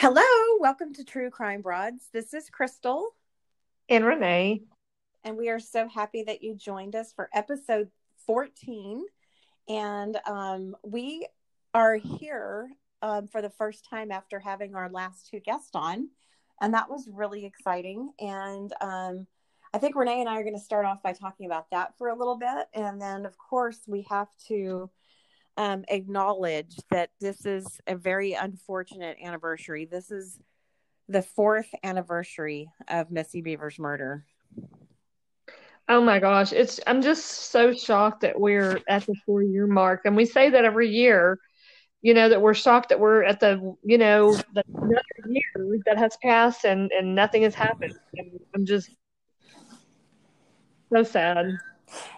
Hello, welcome to True Crime Broads. This is Crystal. And Renee. And we are so happy that you joined us for episode 14. And um, we are here um, for the first time after having our last two guests on. And that was really exciting. And um, I think Renee and I are going to start off by talking about that for a little bit. And then, of course, we have to um, acknowledge that this is a very unfortunate anniversary. This is the fourth anniversary of Missy Bevers' murder. Oh my gosh, it's I'm just so shocked that we're at the four year mark, and we say that every year. You know that we're shocked that we're at the you know the another year that has passed and and nothing has happened. I'm just so sad.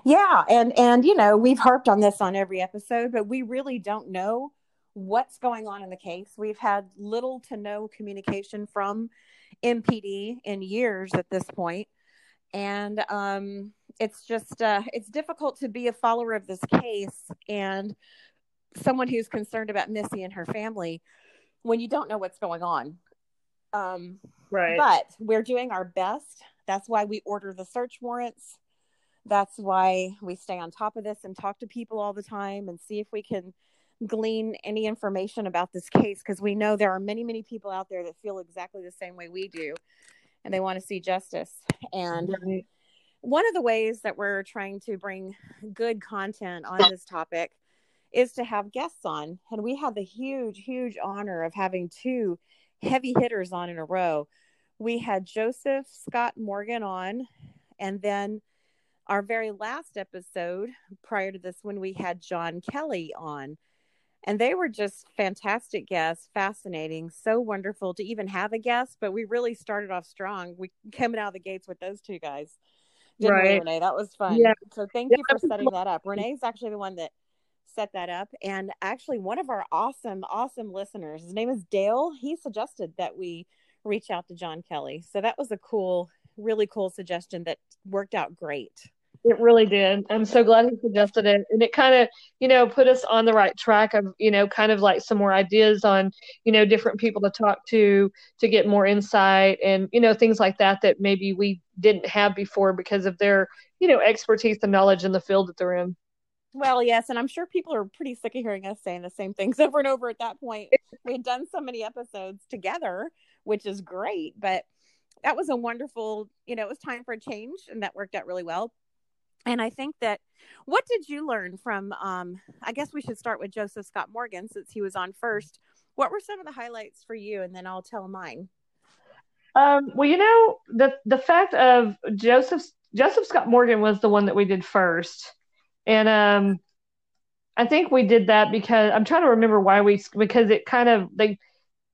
Yeah, and and you know, we've harped on this on every episode, but we really don't know what's going on in the case. We've had little to no communication from MPD in years at this point. And um it's just uh it's difficult to be a follower of this case and someone who's concerned about Missy and her family when you don't know what's going on. Um right. But we're doing our best. That's why we order the search warrants that's why we stay on top of this and talk to people all the time and see if we can glean any information about this case because we know there are many many people out there that feel exactly the same way we do and they want to see justice and right. one of the ways that we're trying to bring good content on this topic is to have guests on and we had the huge huge honor of having two heavy hitters on in a row we had joseph scott morgan on and then our very last episode prior to this when we had John Kelly on. And they were just fantastic guests, fascinating, so wonderful to even have a guest. But we really started off strong. We coming out of the gates with those two guys. Didn't right. we, Renee? That was fun. Yeah. So thank yeah. you for setting that up. Renee's actually the one that set that up. And actually, one of our awesome, awesome listeners, his name is Dale, he suggested that we reach out to John Kelly. So that was a cool, really cool suggestion that worked out great. It really did. I'm so glad he suggested it. And it kind of, you know, put us on the right track of, you know, kind of like some more ideas on, you know, different people to talk to to get more insight and, you know, things like that that maybe we didn't have before because of their, you know, expertise and knowledge in the field that they're in. Well, yes, and I'm sure people are pretty sick of hearing us saying the same things over and over at that point. we had done so many episodes together, which is great, but that was a wonderful, you know, it was time for a change and that worked out really well and I think that what did you learn from? Um, I guess we should start with Joseph Scott Morgan since he was on first. What were some of the highlights for you, and then I'll tell mine. Um, well, you know the the fact of Joseph Joseph Scott Morgan was the one that we did first, and um, I think we did that because I'm trying to remember why we because it kind of they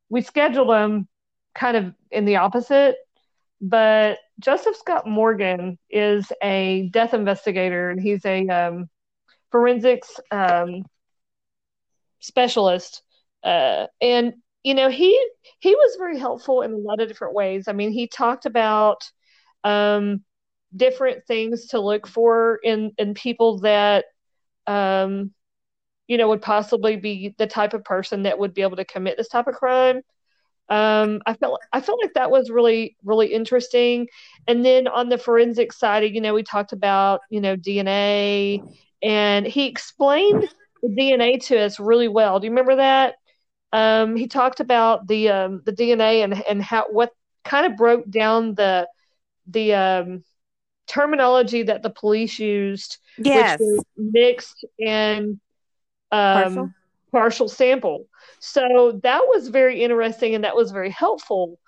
we scheduled them kind of in the opposite but Joseph Scott Morgan is a death investigator, and he's a um, forensics um, specialist. Uh, and you know, he he was very helpful in a lot of different ways. I mean, he talked about um, different things to look for in in people that um, you know would possibly be the type of person that would be able to commit this type of crime um, I felt I felt like that was really really interesting. And then on the forensic side, you know, we talked about you know DNA, and he explained the DNA to us really well. Do you remember that? Um, he talked about the um, the DNA and and how what kind of broke down the the um, terminology that the police used, yes. which was mixed and um, partial. Partial sample. So that was very interesting and that was very helpful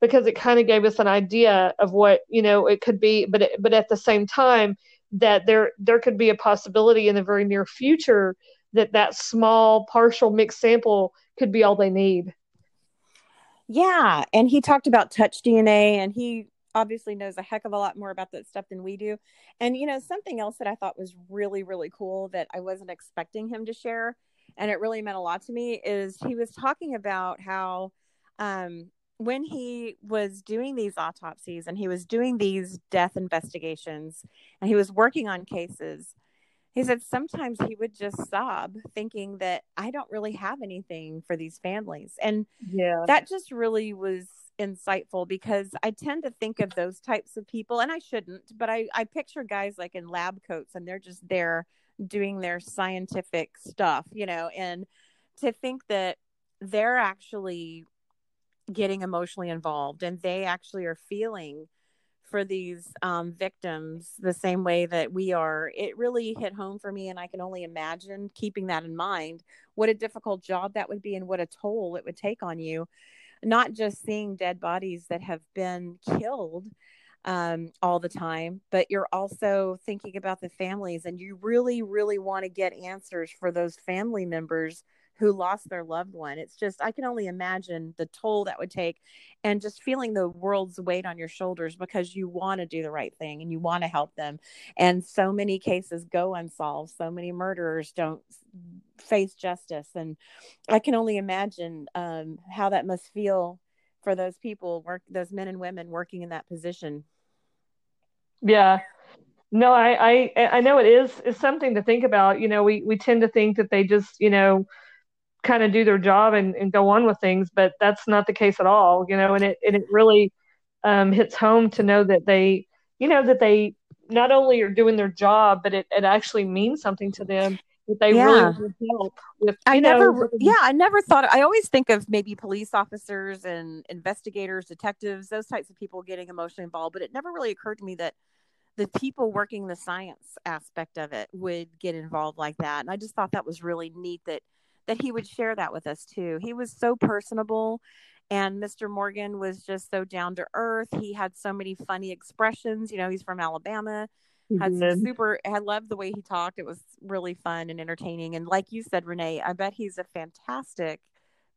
because it kind of gave us an idea of what you know it could be but but at the same time that there there could be a possibility in the very near future that that small partial mixed sample could be all they need yeah and he talked about touch dna and he obviously knows a heck of a lot more about that stuff than we do and you know something else that i thought was really really cool that i wasn't expecting him to share and it really meant a lot to me is he was talking about how um, when he was doing these autopsies and he was doing these death investigations and he was working on cases he said sometimes he would just sob thinking that I don't really have anything for these families. And yeah, that just really was insightful because I tend to think of those types of people and I shouldn't, but I, I picture guys like in lab coats and they're just there doing their scientific stuff, you know, and to think that they're actually getting emotionally involved and they actually are feeling for these um, victims the same way that we are, it really hit home for me. And I can only imagine keeping that in mind what a difficult job that would be and what a toll it would take on you. Not just seeing dead bodies that have been killed um, all the time, but you're also thinking about the families and you really, really want to get answers for those family members who lost their loved one. It's just, I can only imagine the toll that would take and just feeling the world's weight on your shoulders because you want to do the right thing and you want to help them. And so many cases go unsolved. So many murderers don't face justice. And I can only imagine um, how that must feel for those people, work, those men and women working in that position. Yeah. No, I, I, I know it is, is something to think about. You know, we, we tend to think that they just, you know, kind of do their job and, and go on with things, but that's not the case at all, you know, and it, and it really um, hits home to know that they, you know, that they not only are doing their job, but it, it actually means something to them that they yeah. really help with. I never, know, yeah, I never thought, I always think of maybe police officers and investigators, detectives, those types of people getting emotionally involved, but it never really occurred to me that the people working the science aspect of it would get involved like that. And I just thought that was really neat that that he would share that with us too. He was so personable and Mr. Morgan was just so down to earth. He had so many funny expressions. You know, he's from Alabama. Had mm-hmm. super I loved the way he talked. It was really fun and entertaining. And like you said, Renee, I bet he's a fantastic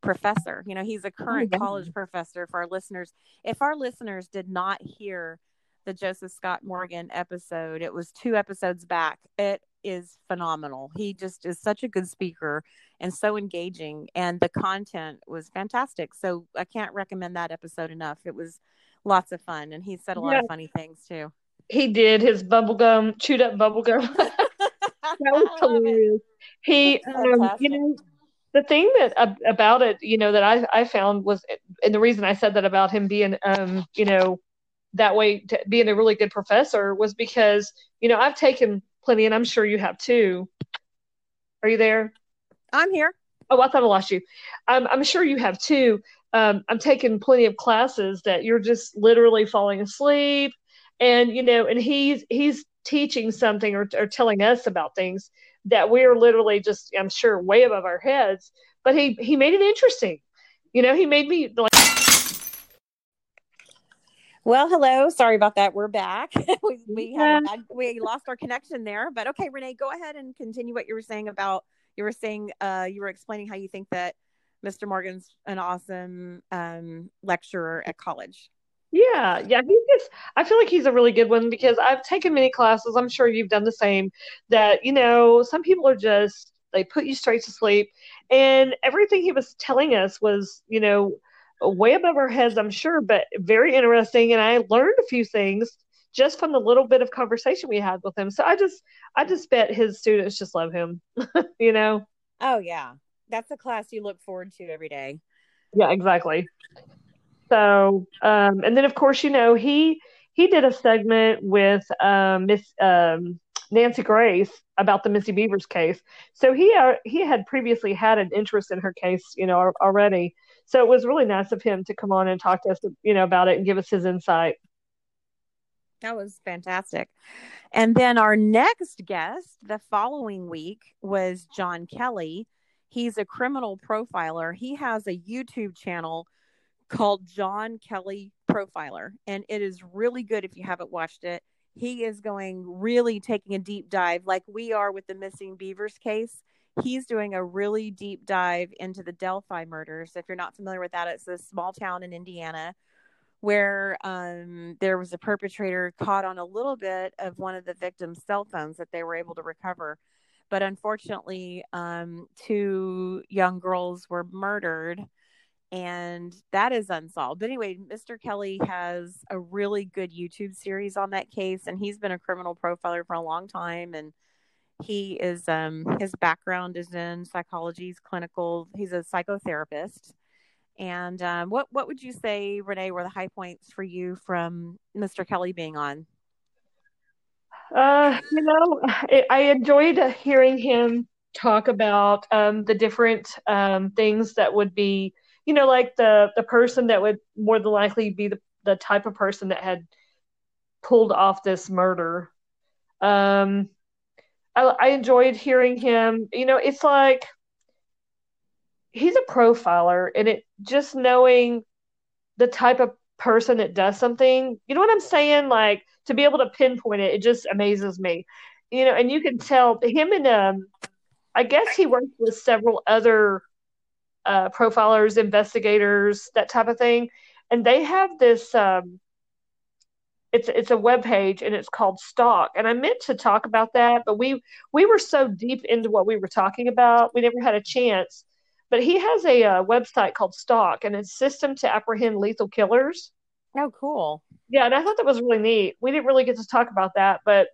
professor. You know, he's a oh, current oh, college professor for our listeners. If our listeners did not hear the Joseph Scott Morgan episode, it was two episodes back. It is phenomenal. He just is such a good speaker and so engaging and the content was fantastic. So I can't recommend that episode enough. It was lots of fun and he said a lot yeah. of funny things too. He did his bubblegum, chewed up bubblegum. that was hilarious. He, um, you know, the thing that uh, about it, you know, that I, I found was, and the reason I said that about him being, um, you know, that way, being a really good professor was because, you know, I've taken plenty, and I'm sure you have too. Are you there? I'm here. Oh, I thought I lost you. I'm, I'm sure you have too. Um, I'm taking plenty of classes that you're just literally falling asleep, and you know, and he's he's teaching something or, or telling us about things that we're literally just, I'm sure, way above our heads. But he he made it interesting. You know, he made me like well, hello. Sorry about that. We're back. we we, yeah. had, we lost our connection there, but okay, Renee, go ahead and continue what you were saying about. You were saying uh, you were explaining how you think that Mr. Morgan's an awesome um, lecturer at college. Yeah, yeah, he just. I feel like he's a really good one because I've taken many classes. I'm sure you've done the same. That you know, some people are just they put you straight to sleep, and everything he was telling us was, you know, way above our heads, I'm sure, but very interesting. And I learned a few things just from the little bit of conversation we had with him. So I just, I just bet his students just love him, you know? Oh, yeah. That's a class you look forward to every day. Yeah, exactly. So, um, and then of course, you know, he, he did a segment with um, Miss um, Nancy Grace about the Missy Bevers case. So he uh, he had previously had an interest in her case, you know, already. So it was really nice of him to come on and talk to us, you know, about it and give us his insight. That was fantastic. And then our next guest the following week was John Kelly. He's a criminal profiler. He has a YouTube channel called John Kelly Profiler, and it is really good if you haven't watched it. He is going really taking a deep dive, like we are with the Missy Bevers case he's doing a really deep dive into the Delphi murders. If you're not familiar with that, it's a small town in Indiana where um, there was a perpetrator caught on a little bit of one of the victims' cell phones that they were able to recover. But unfortunately, um, two young girls were murdered, and that is unsolved. But anyway, Mr. Kelly has a really good YouTube series on that case, and he's been a criminal profiler for a long time and He is um, his background is in psychology, he's clinical. He's a psychotherapist. And um, what what would you say, Renee, were the high points for you from Mr. Kelly being on? Uh, you know, I, I enjoyed hearing him talk about um, the different um, things that would be, you know, like the the person that would more than likely be the the type of person that had pulled off this murder. Um, I, I enjoyed hearing him. You know, it's like he's a profiler, and it just knowing the type of person that does something. You know what I'm saying? Like to be able to pinpoint it, it just amazes me. You know, and you can tell him and um, I guess he works with several other uh, profilers, investigators, that type of thing, and they have this. Um, it's it's a web page and it's called Stalk, and I meant to talk about that, but we we were so deep into what we were talking about, we never had a chance. But he has a, a uh, website called Stalk, and it's System to Apprehend Lethal Killers. Oh, cool. Yeah, and I thought that was really neat. We didn't really get to talk about that, but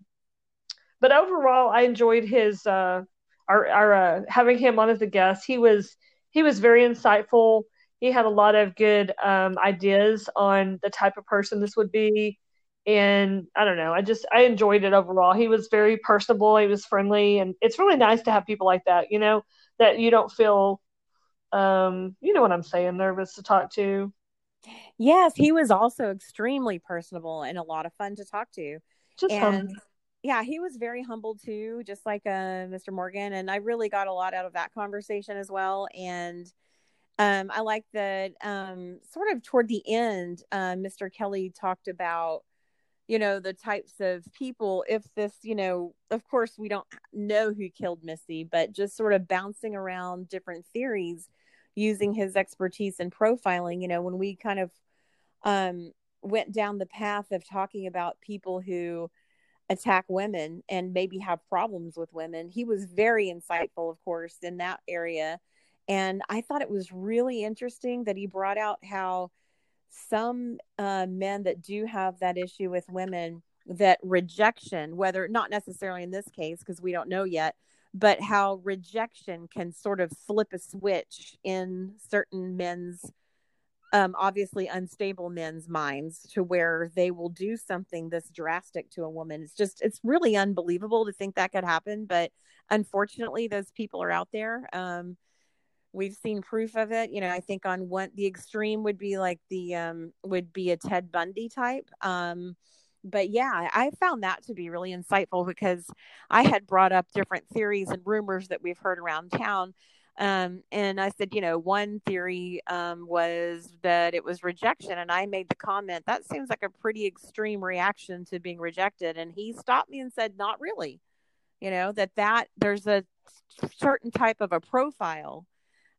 but overall, I enjoyed his uh, our, our uh, having him on as a guest. He was he was very insightful. He had a lot of good um, ideas on the type of person this would be, and I don't know. I just I enjoyed it overall. He was very personable. He was friendly, and it's really nice to have people like that. You know that you don't feel, um, you know what I'm saying, nervous to talk to. Yes, he was also extremely personable and a lot of fun to talk to. Just and fun yeah, he was very humble too, just like uh, Mr. Morgan, and I really got a lot out of that conversation as well. And um, I like that um, sort of toward the end, uh, Mr. Kelly talked about, you know, the types of people. If this, you know, of course, we don't know who killed Missy, but just sort of bouncing around different theories using his expertise in profiling. You know, when we kind of um, went down the path of talking about people who attack women and maybe have problems with women. He was very insightful, of course, in that area. And I thought it was really interesting that he brought out how some uh, men that do have that issue with women, that rejection, whether not necessarily in this case, because we don't know yet, but how rejection can sort of flip a switch in certain men's um, obviously unstable men's minds to where they will do something this drastic to a woman. It's just, it's really unbelievable to think that could happen. But unfortunately, those people are out there. Um, we've seen proof of it. You know, I think on one, the extreme would be like the, um, would be a Ted Bundy type. Um, but yeah, I found that to be really insightful because I had brought up different theories and rumors that we've heard around town um, and I said, you know, one theory um, was that it was rejection. And I made the comment, that seems like a pretty extreme reaction to being rejected. And he stopped me and said, not really. You know, that that there's a certain type of a profile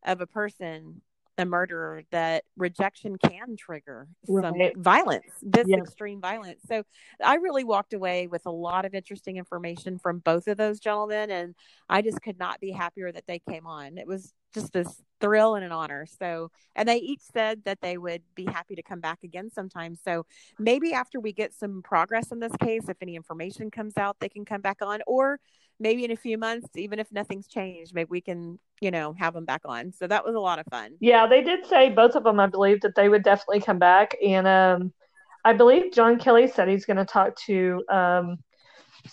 of a person a murderer that rejection can trigger right. some violence, this extreme violence. So I really walked away with a lot of interesting information from both of those gentlemen, and I just could not be happier that they came on. It was just this thrill and an honor. So, and they each said that they would be happy to come back again sometime. So maybe after we get some progress in this case, if any information comes out, they can come back on, or maybe in a few months, even if nothing's changed, maybe we can, you know, have them back on. So that was a lot of fun. Yeah, they did say both of them, I believe, that they would definitely come back. And um, I believe John Kelly said he's going to talk to um,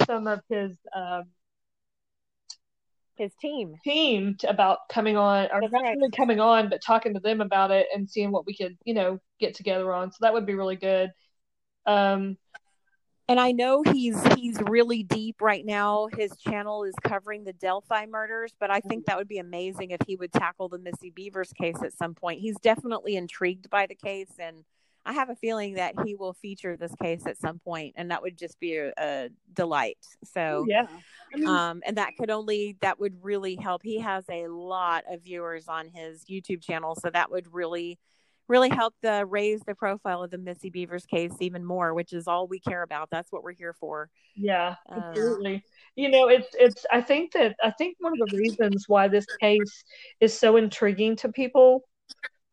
some of his. Um, his team team about coming on or not really coming on but talking to them about it and seeing what we could you know get together on so that would be really good um and I know he's he's really deep right now. His channel is covering the Delphi murders, but I think that would be amazing if he would tackle the Missy Bevers case at some point. He's definitely intrigued by the case, and I have a feeling that he will feature this case at some point, and that would just be a, a delight. So yeah, I mean, um, and that could only that would really help. He has a lot of viewers on his YouTube channel, so that would really really helped uh, raise the profile of the Missy Bevers case even more, which is all we care about. That's what we're here for. Yeah, um, absolutely. you know, it's it's. I think that I think one of the reasons why this case is so intriguing to people,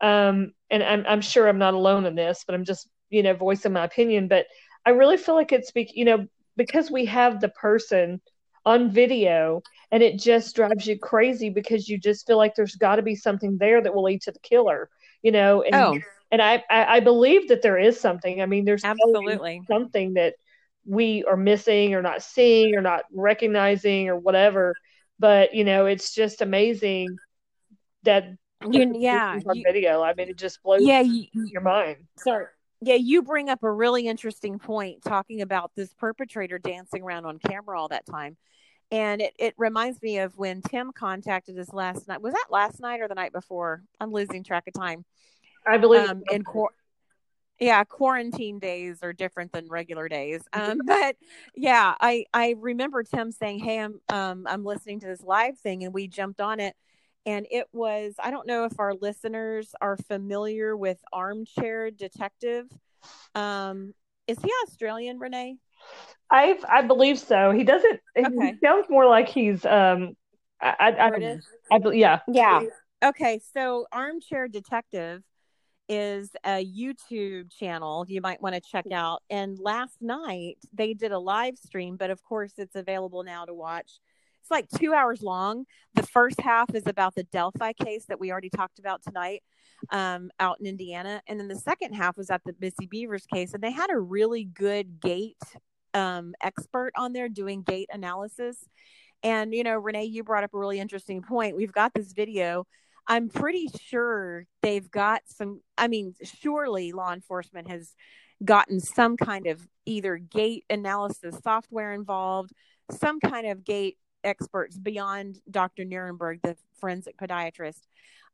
um, and I'm I'm sure I'm not alone in this, but I'm just you know voicing my opinion. But I really feel like it's you know because we have the person on video and it just drives you crazy because you just feel like there's got to be something there that will lead to the killer you know and oh. and I, I, I believe that there is something. I mean there's absolutely. something that we are missing or not seeing or not recognizing or whatever. But you know it's just amazing that you, yeah you, video. I mean it just blows yeah you, your mind. Sorry. Yeah you bring up a really interesting point talking about this perpetrator dancing around on camera all that time and it, it reminds me of when tim contacted us last night. Was that last night or the night before? I'm losing track of time. I believe um, in court yeah quarantine days are different than regular days. Um, but yeah i i remember tim saying hey i'm um, i'm listening to this live thing and we jumped on it. And it was i don't know if our listeners are familiar with armchair detective. Um, is he australian renee i i believe so he doesn't okay. he sounds more like he's um i i, I, I, I yeah yeah okay so armchair detective is a YouTube channel you might want to check out. And last night they did a live stream, but of course it's available now to watch. It's like two hours long. The first half is about the Delphi case that we already talked about tonight um, out in Indiana. And then the second half was at the Missy Bevers case. And they had a really good gait um, expert on there doing gait analysis. And, you know, Renee, you brought up a really interesting point. We've got this video I'm pretty sure they've got some. I mean, surely law enforcement has gotten some kind of either gait analysis software involved, some kind of gait experts beyond Dr. Nirenberg, the forensic podiatrist.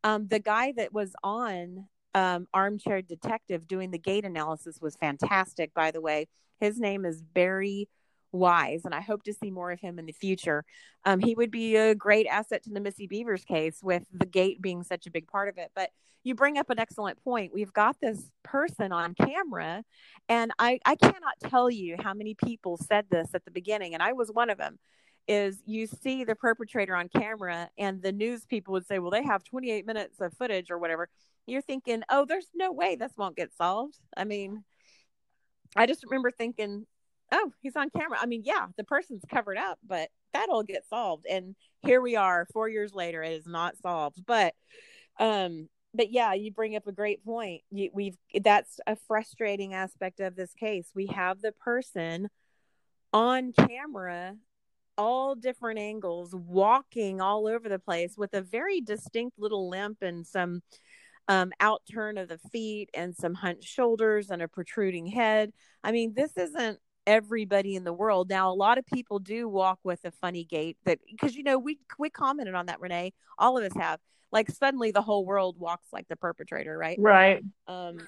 Um, the guy that was on um, Armchair Detective doing the gait analysis was fantastic, by the way. His name is Barry wise, and I hope to see more of him in the future. Um, he would be a great asset to the Missy Bevers case, with the gait being such a big part of it. But you bring up an excellent point. We've got this person on camera, and I, I cannot tell you how many people said this at the beginning, and I was one of them. Is you see the perpetrator on camera, and the news people would say, Well, they have 28 minutes of footage or whatever. You're thinking, Oh, there's no way this won't get solved. I mean, I just remember thinking, oh, he's on camera. I mean, yeah, the person's covered up, but that'll get solved. And here we are, four years later, it is not solved. But, um, but yeah, you bring up a great point. You, we've that's a frustrating aspect of this case. We have the person on camera, all different angles, walking all over the place with a very distinct little limp and some um, out turn of the feet and some hunched shoulders and a protruding head. I mean, this isn't everybody in the world. Now, a lot of people do walk with a funny gait that because you know we we commented on that, Renee. All of us have. Like suddenly, the whole world walks like the perpetrator, right? Right. Um,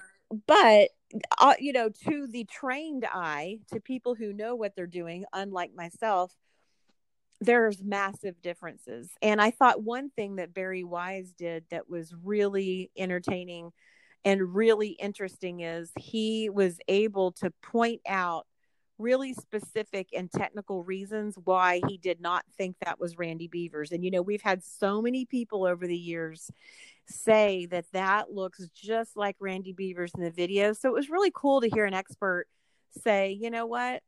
but uh, you know, to the trained eye, to people who know what they're doing, unlike myself, there's massive differences. And I thought one thing that Barry Wise did that was really entertaining and really interesting is he was able to point out really specific and technical reasons why he did not think that was Randy Bevers. And, you know, we've had so many people over the years say that that looks just like Randy Bevers in the video. So it was really cool to hear an expert say, you know what,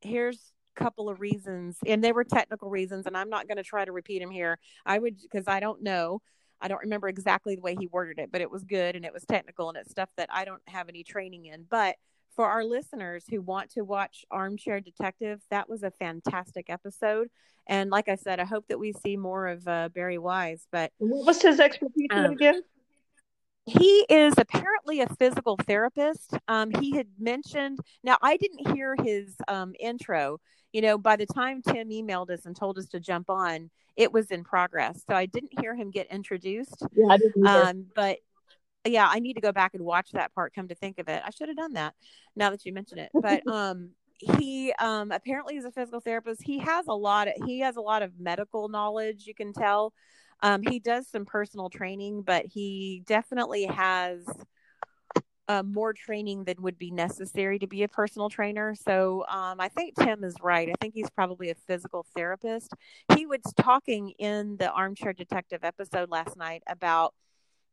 here's couple of reasons. And they were technical reasons. And I'm not going to try to repeat them here. I would, because I don't know. I don't remember exactly the way he worded it, but it was good and it was technical and it's stuff that I don't have any training in. But for our listeners who want to watch Armchair Detective, that was a fantastic episode. And like I said, I hope that we see more of uh, Barry Wise. But what was his expertise um, again? He is apparently a physical therapist. Um, he had mentioned, now I didn't hear his um, intro. You know, by the time Tim emailed us and told us to jump on, it was in progress. So I didn't hear him get introduced. Yeah, I didn't um, but yeah, I need to go back and watch that part. Come to think of it, I should have done that. Now that you mention it, but um, he um apparently is a physical therapist. He has a lot. Of, he has a lot of medical knowledge. You can tell. Um, he does some personal training, but he definitely has uh, more training than would be necessary to be a personal trainer. So um, I think Tim is right. I think he's probably a physical therapist. He was talking in the Armchair Detective episode last night about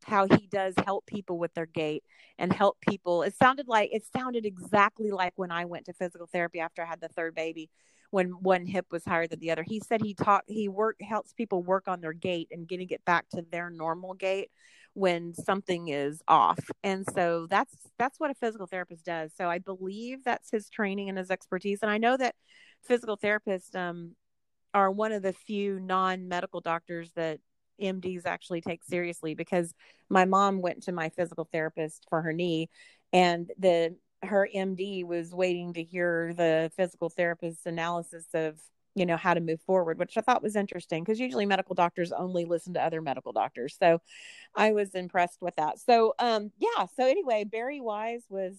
how he does help people with their gait and help people. It sounded like it sounded exactly like when I went to physical therapy after I had the third baby. when one hip was higher than the other. He said he taught he work helps people work on their gait and getting it back to their normal gait when something is off. And so that's that's what a physical therapist does. So I believe that's his training and his expertise. And I know that physical therapists um, are one of the few non-medical doctors that MDs actually take seriously because my mom went to my physical therapist for her knee and the her MD was waiting to hear the physical therapist's analysis of you know how to move forward which i thought was interesting because usually medical doctors only listen to other medical doctors so i was impressed with that. So um yeah so anyway barry wise was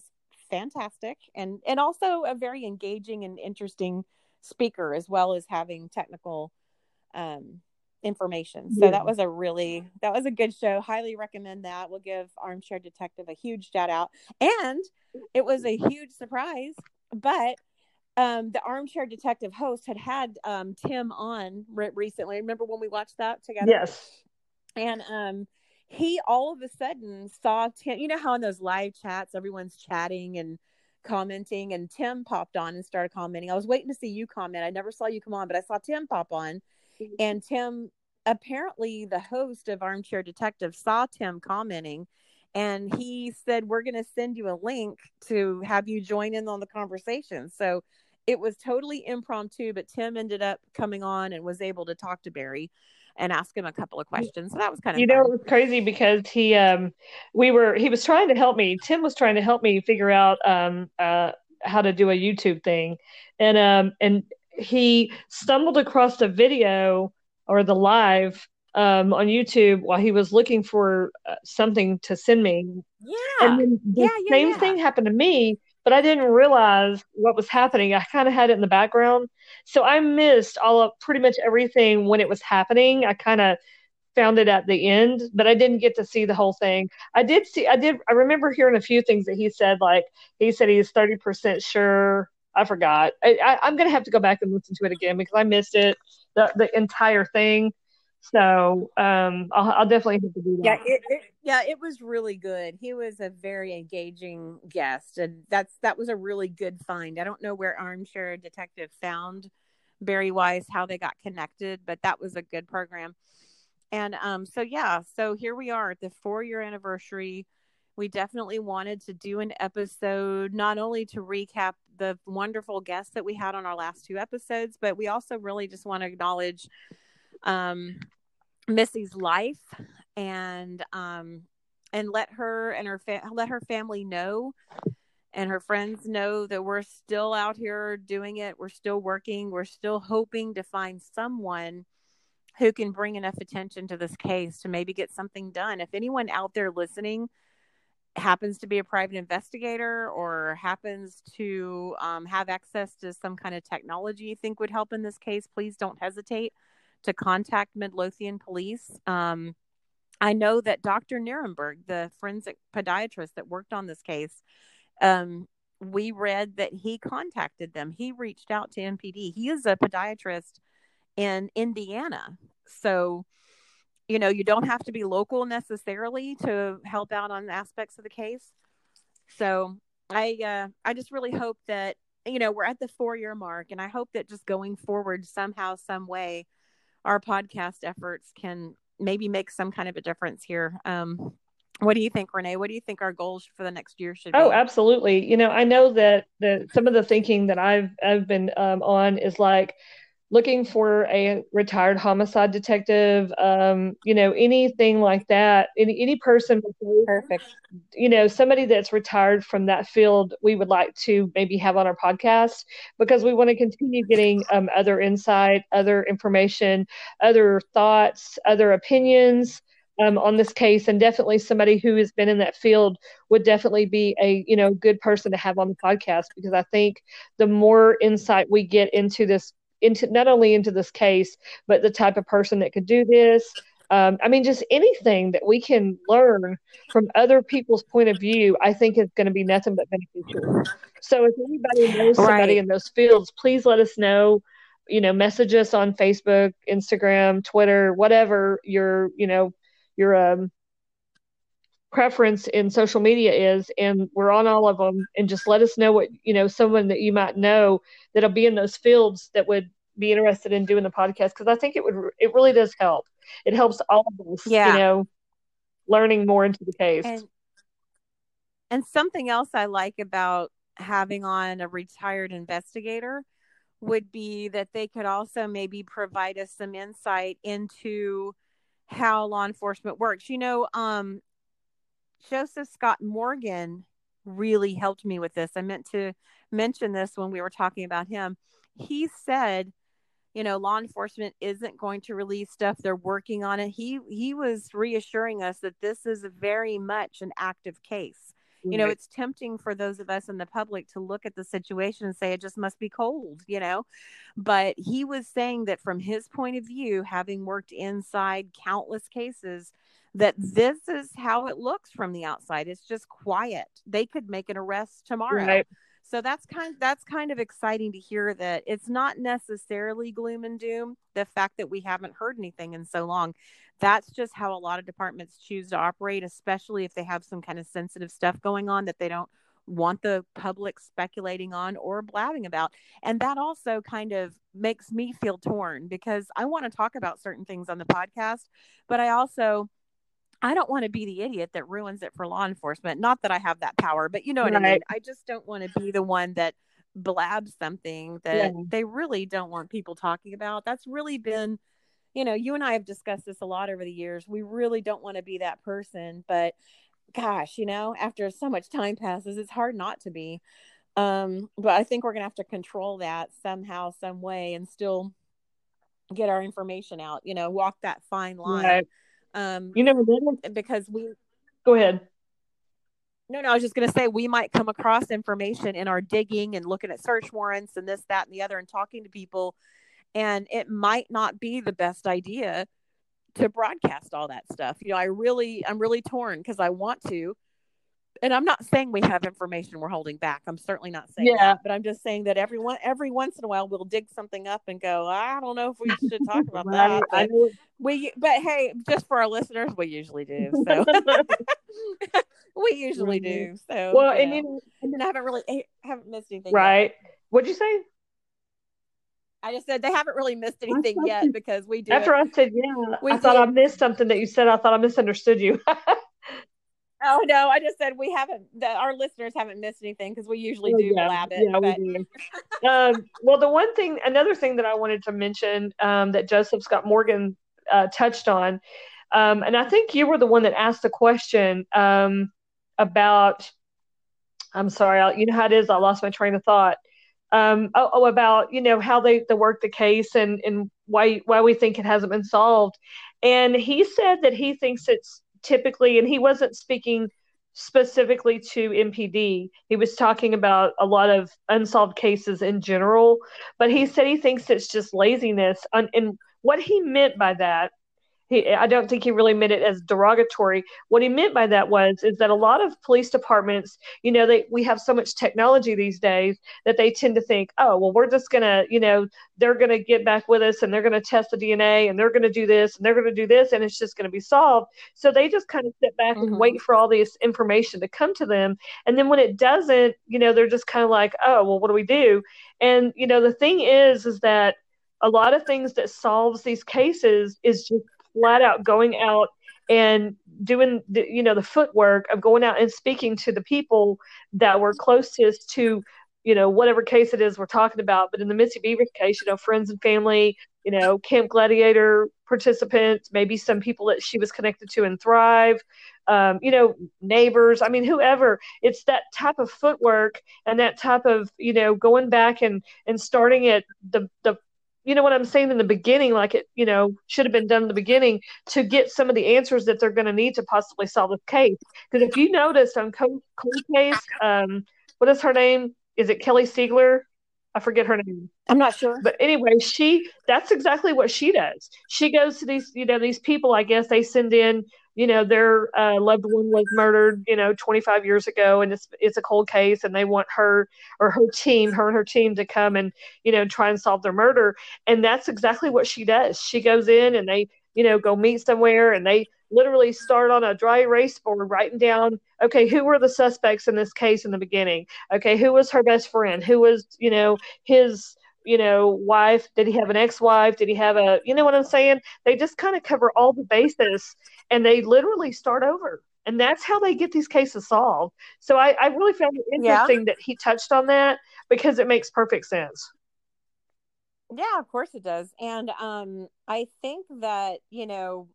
fantastic and and also a very engaging and interesting speaker as well as having technical um information. So yeah. that was a really that was a good show. Highly recommend that. We'll give armchair detective a huge shout out. And it was a huge surprise but um, the armchair detective host had had um, Tim on re- recently. Remember when we watched that together? Yes. And um, he all of a sudden saw Tim. You know how in those live chats, everyone's chatting and commenting, and Tim popped on and started commenting. I was waiting to see you comment. I never saw you come on, but I saw Tim pop on, and Tim apparently the host of Armchair Detective saw Tim commenting and he said we're going to send you a link to have you join in on the conversation so it was totally impromptu, but Tim ended up coming on and was able to talk to Barry and ask him a couple of questions. So that was kind of you fun. know it was crazy because he um we were he was trying to help me. Tim was trying to help me figure out um uh how to do a YouTube thing, and um and he stumbled across a video or the live um, on YouTube while he was looking for uh, something to send me. Yeah. And then the yeah, yeah, same yeah. thing happened to me but I didn't realize what was happening. I kind of had it in the background. So I missed all of pretty much everything when it was happening. I kind of found it at the end, but I didn't get to see the whole thing. I did see, I did, I remember hearing a few things that he said, like he said he's 30% sure. I forgot. I, am going to have to go back and listen to it again because I missed it, the, the entire thing. So um, I'll, I'll, definitely have to do that. Yeah, it, it, yeah, it was really good. He was a very engaging guest, and that's that was a really good find. I don't know where Armchair Detective found Barry Wise, how they got connected, but that was a good program. And um, so yeah, so here we are at the four year anniversary. We definitely wanted to do an episode not only to recap the wonderful guests that we had on our last two episodes, but we also really just want to acknowledge um, Missy's life and um, and let her and her fa- let her family know and her friends know that we're still out here doing it. We're still working. We're still hoping to find someone who can bring enough attention to this case to maybe get something done. If anyone out there listening happens to be a private investigator or happens to um, have access to some kind of technology you think would help in this case, please don't hesitate to contact Midlothian police. Um, I know that Dr. Nirenberg, the forensic podiatrist that worked on this case, um, we read that he contacted them. He reached out to MPD. He is a podiatrist in Indiana. So, you know, you don't have to be local necessarily to help out on aspects of the case. So, I uh, I just really hope that you know we're at the four year mark, and I hope that just going forward somehow, some way, our podcast efforts can maybe make some kind of a difference here. Um, what do you think, Renee? What do you think our goals for the next year should be? Oh, absolutely. You know, I know that the some of the thinking that I've I've been um, on is like looking for a retired homicide detective, um, you know, anything like that. Any any person, perfect. You know, somebody that's retired from that field, we would like to maybe have on our podcast because we want to continue getting um, other insight, other information, other thoughts, other opinions. Um, on this case, and definitely somebody who has been in that field would definitely be a you know good person to have on the podcast because I think the more insight we get into this into not only into this case, but the type of person that could do this. Um, I mean, just anything that we can learn from other people's point of view, I think is going to be nothing but beneficial. So, if anybody knows somebody right. in those fields, please let us know. You know, message us on Facebook, Instagram, Twitter, whatever your you know your um preference in social media is and we're on all of them and just let us know what you know someone that you might know that'll be in those fields that would be interested in doing the podcast because i think it would it really does help it helps all of us yeah. you know learning more into the case and, and something else i like about having on a retired investigator would be that they could also maybe provide us some insight into how law enforcement works. You know, um, Joseph Scott Morgan really helped me with this. I meant to mention this when we were talking about him. He said, you know, law enforcement isn't going to release stuff. They're working on it. He he was reassuring us that this is very much an active case. You know, it's tempting for those of us in the public to look at the situation and say it just must be cold, you know. But he was saying that from his point of view, having worked inside countless cases, that this is how it looks from the outside. It's just quiet. They could make an arrest tomorrow. Right. So that's kind that's kind of exciting to hear that it's not necessarily gloom and doom. The fact that we haven't heard anything in so long, that's just how a lot of departments choose to operate, especially if they have some kind of sensitive stuff going on that they don't want the public speculating on or blabbing about. And that also kind of makes me feel torn because I want to talk about certain things on the podcast, but I also I don't want to be the idiot that ruins it for law enforcement. Not that I have that power, but you know what right. I mean. I just don't want to be the one that blabs something that yeah. they really don't want people talking about. That's really been, you know, you and I have discussed this a lot over the years. We really don't want to be that person, but gosh, you know, after so much time passes, it's hard not to be. Um, but I think we're gonna have to control that somehow, some way, and still get our information out. You know, walk that fine line. Right um, you never did because we go ahead. No, no, I was just going to say we might come across information in our digging and looking at search warrants and this, that, and the other, and talking to people, and it might not be the best idea to broadcast all that stuff. You know, I really, I'm really torn because I want to, and I'm not saying we have information we're holding back. I'm certainly not saying yeah. that, but I'm just saying that everyone every once in a while we'll dig something up and go, I don't know if we should talk about that. But we but hey, just for our listeners, we usually do. So we usually do. So well, you and, know, you, and I haven't really eh, haven't missed anything. Right. Yet. What'd you say? I just said they haven't really missed anything yet because we do. After it. I said, yeah, we I thought I missed something that you said. I thought I misunderstood you. Oh no, I just said we haven't. The, our listeners haven't missed anything because we usually do yeah, blab it. Yeah, but... we do. um, well, the one thing, another thing that I wanted to mention um, that Joseph Scott Morgan uh, touched on, um, and I think you were the one that asked the question um, about. I'm sorry, I, you know how it is. I lost my train of thought. Um, oh, oh, about you know how they, they work the case and and why why we think it hasn't been solved, and he said that he thinks it's typically, and he wasn't speaking specifically to MPD. He was talking about a lot of unsolved cases in general, but he said he thinks it's just laziness. And what he meant by that he, I don't think he really meant it as derogatory. What he meant by that was is that a lot of police departments, you know, they we have so much technology these days that they tend to think, oh, well, we're just gonna, you know, they're gonna get back with us and they're gonna test the DNA and they're gonna do this and they're gonna do this and it's just gonna be solved. So they just kind of sit back mm-hmm. and wait for all this information to come to them, and then when it doesn't, you know, they're just kind of like, oh, well, what do we do? And you know, the thing is, is that a lot of things that solves these cases is just flat out going out and doing the, you know the footwork of going out and speaking to the people that were closest to you know whatever case it is we're talking about. But in the Missy Bevers case you know friends and family you know camp gladiator participants maybe some people that she was connected to in thrive um, you know neighbors i mean whoever. It's that type of footwork and that type of you know going back and and starting at the the you know what I'm saying in the beginning, like it, you know, should have been done in the beginning to get some of the answers that they're going to need to possibly solve the case. Because if you notice on cold, case, um, what is her name? Is it Kelly Siegler? I forget her name. I'm not sure. But anyway, she that's exactly what she does. She goes to these, you know, these people, I guess they send in you know their uh, loved one was murdered you know 25 years ago and it's it's a cold case and they want her or her team her and her team to come and you know try and solve their murder and that's exactly what she does she goes in and they you know, go meet somewhere and they literally start on a dry erase board writing down, okay, who were the suspects in this case in the beginning? Okay, who was her best friend? Who was, you know, his you know, wife? Did he have an ex-wife? Did he have a, you know what I'm saying? They just kind of cover all the bases and they literally start over. And that's how they get these cases solved. So I, I really found it interesting yeah. that he touched on that because it makes perfect sense. Yeah, of course it does. And um, I think that, you know,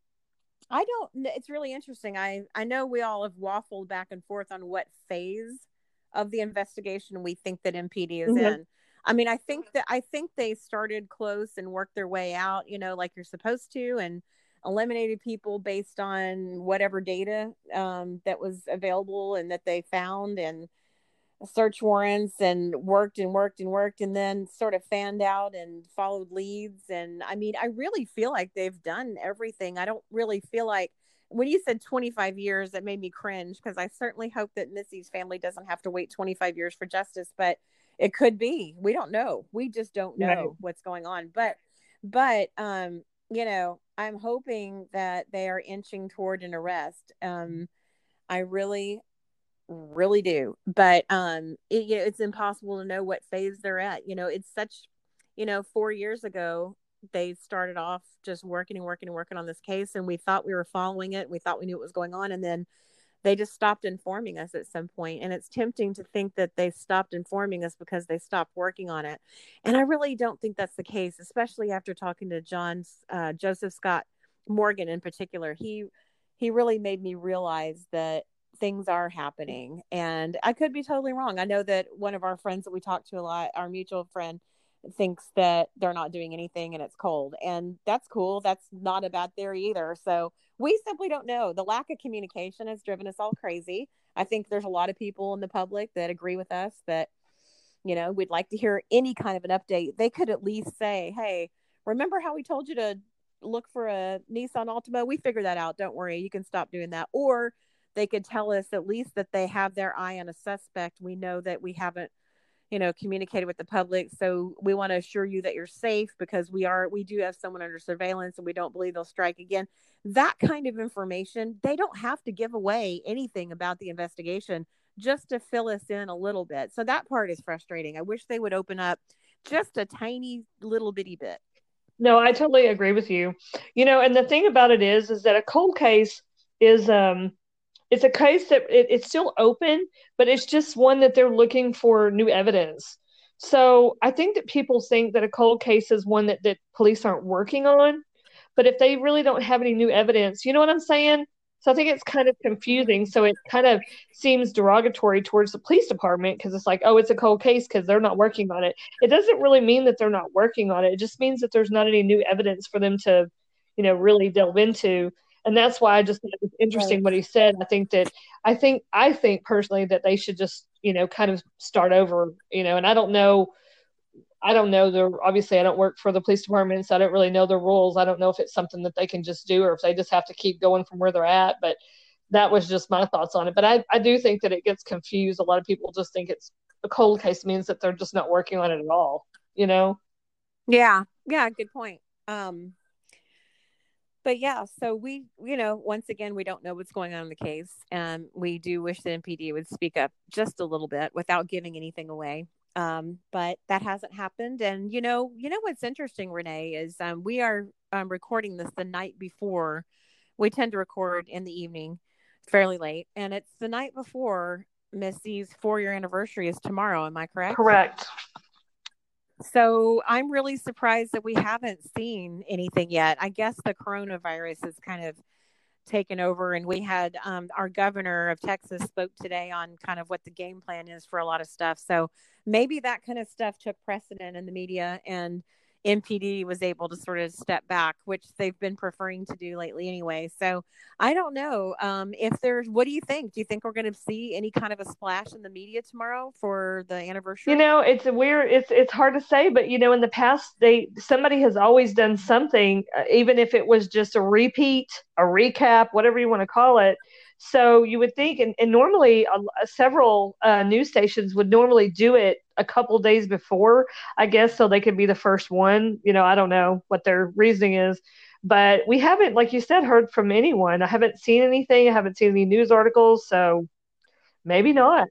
I don't, it's really interesting. I, I know we all have waffled back and forth on what phase of the investigation we think that MPD is mm-hmm. in. I mean, I think that I think they started close and worked their way out, you know, like you're supposed to, and eliminated people based on whatever data um, that was available and that they found and search warrants and worked and worked and worked and then sort of fanned out and followed leads. And i mean i really feel like they've done everything. I don't really feel like when you said 25 years that made me cringe because i certainly hope that missy's family doesn't have to wait 25 years for justice but it could be. We don't know. We just don't know right. what's going on. But but um you know i'm hoping that they are inching toward an arrest. Um i really really do. But um it, you know, it's impossible to know what phase they're at. You know it's such you know four years ago they started off just working and working and working on this case and we thought we were following it. We thought we knew what was going on. And then they just stopped informing us at some point and it's tempting to think that they stopped informing us because they stopped working on it. And i really don't think that's the case especially after talking to john uh, joseph scott morgan in particular. He he really made me realize that things are happening and i could be totally wrong. I know that one of our friends that we talk to a lot our mutual friend thinks that they're not doing anything and it's cold. And that's cool. That's not a bad theory either. So we simply don't know. The lack of communication has driven us all crazy. I think there's a lot of people in the public that agree with us that you know we'd like to hear any kind of an update. They could at least say hey remember how we told you to look for a nissan altima? We figured that out. Don't worry. You can stop doing that. Or they could tell us at least that they have their eye on a suspect. We know that we haven't, you know, communicated with the public. So we want to assure you that you're safe because we are, we do have someone under surveillance and we don't believe they'll strike again. That kind of information, they don't have to give away anything about the investigation just to fill us in a little bit. So that part is frustrating. I wish they would open up just a tiny little bitty bit. No, I totally agree with you. You know, and the thing about it is, is that a cold case is, um, it's a case that it, it's still open, but it's just one that they're looking for new evidence. So I think that people think that a cold case is one that, that police aren't working on. But if they really don't have any new evidence, you know what I'm saying? So I think it's kind of confusing. So it kind of seems derogatory towards the police department because it's like, oh, it's a cold case because they're not working on it. It doesn't really mean that they're not working on it. It just means that there's not any new evidence for them to, you know, really delve into and that's why I just think it's interesting right. what he said. I think that I think I think personally that they should just you know kind of start over, you know. And I don't know, I don't know the obviously I don't work for the police department, so I don't really know the rules. I don't know if it's something that they can just do or if they just have to keep going from where they're at. But that was just my thoughts on it. But I I do think that it gets confused. A lot of people just think it's a cold case means that they're just not working on it at all. You know. Yeah. Yeah. Good point. Um but yeah, so we, you know, once again, we don't know what's going on in the case. And we do wish the MPD would speak up just a little bit without giving anything away. Um, but that hasn't happened. And, you know, you know, what's interesting, Renee, is um, we are um, recording this the night before. We tend to record in the evening fairly late. And it's the night before Missy's four year anniversary is tomorrow. Am I correct? Correct. So I'm really surprised that we haven't seen anything yet. I guess the coronavirus has kind of taken over, and we had um, our governor of Texas spoke today on kind of what the game plan is for a lot of stuff. So maybe that kind of stuff took precedent in the media and MPD was able to sort of step back, which they've been preferring to do lately anyway. So I don't know um, if there's. What do you think? Do you think we're going to see any kind of a splash in the media tomorrow for the anniversary? You know, it's a weird. It's it's hard to say, but you know, in the past, they somebody has always done something, uh, even if it was just a repeat, a recap, whatever you want to call it. So you would think, and, and normally uh, several uh, news stations would normally do it a couple days before, I guess, so they could be the first one. You know, I don't know what their reasoning is, but we haven't, like you said, heard from anyone. I haven't seen anything. I haven't seen any news articles, so maybe not.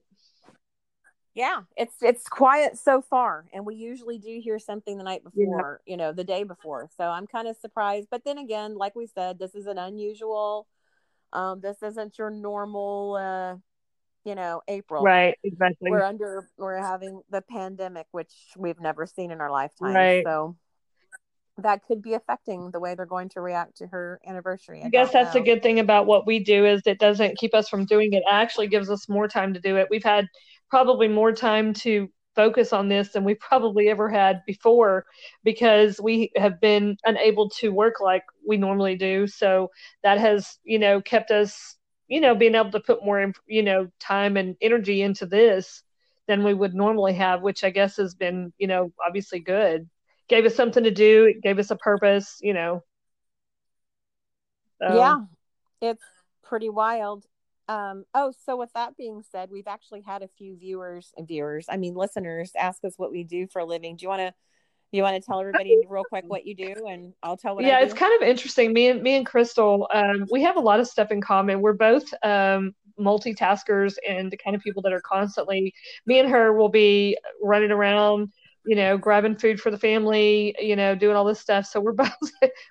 Yeah, it's it's quiet so far, and we usually do hear something the night before, yeah. you know, the day before. So I'm kind of surprised, but then again, like we said, this is an unusual. Um, this isn't your normal, uh, you know, April. Right, exactly. We're under, we're having the pandemic, which we've never seen in our lifetime. Right. So that could be affecting the way they're going to react to her anniversary. I, I guess that's know. a good thing about what we do is it doesn't keep us from doing it. it. Actually gives us more time to do it. We've had probably more time to focus on this than we probably ever had before because we have been unable to work like we normally do. So that has, you know, kept us, you know, being able to put more, you know, time and energy into this than we would normally have, which I guess has been, you know, obviously good gave us something to do. It gave us a purpose, you know. So. Yeah, it's pretty wild. Um, oh, so with that being said, we've actually had a few viewers and viewers, I mean listeners, ask us what we do for a living. Do you want to you want to tell everybody real quick what you do and I'll tell what Yeah, it's kind of interesting. Me and me and Crystal, um, we have a lot of stuff in common. We're both um, multitaskers and the kind of people that are constantly me and her will be running around you know, grabbing food for the family, you know, doing all this stuff. So we're both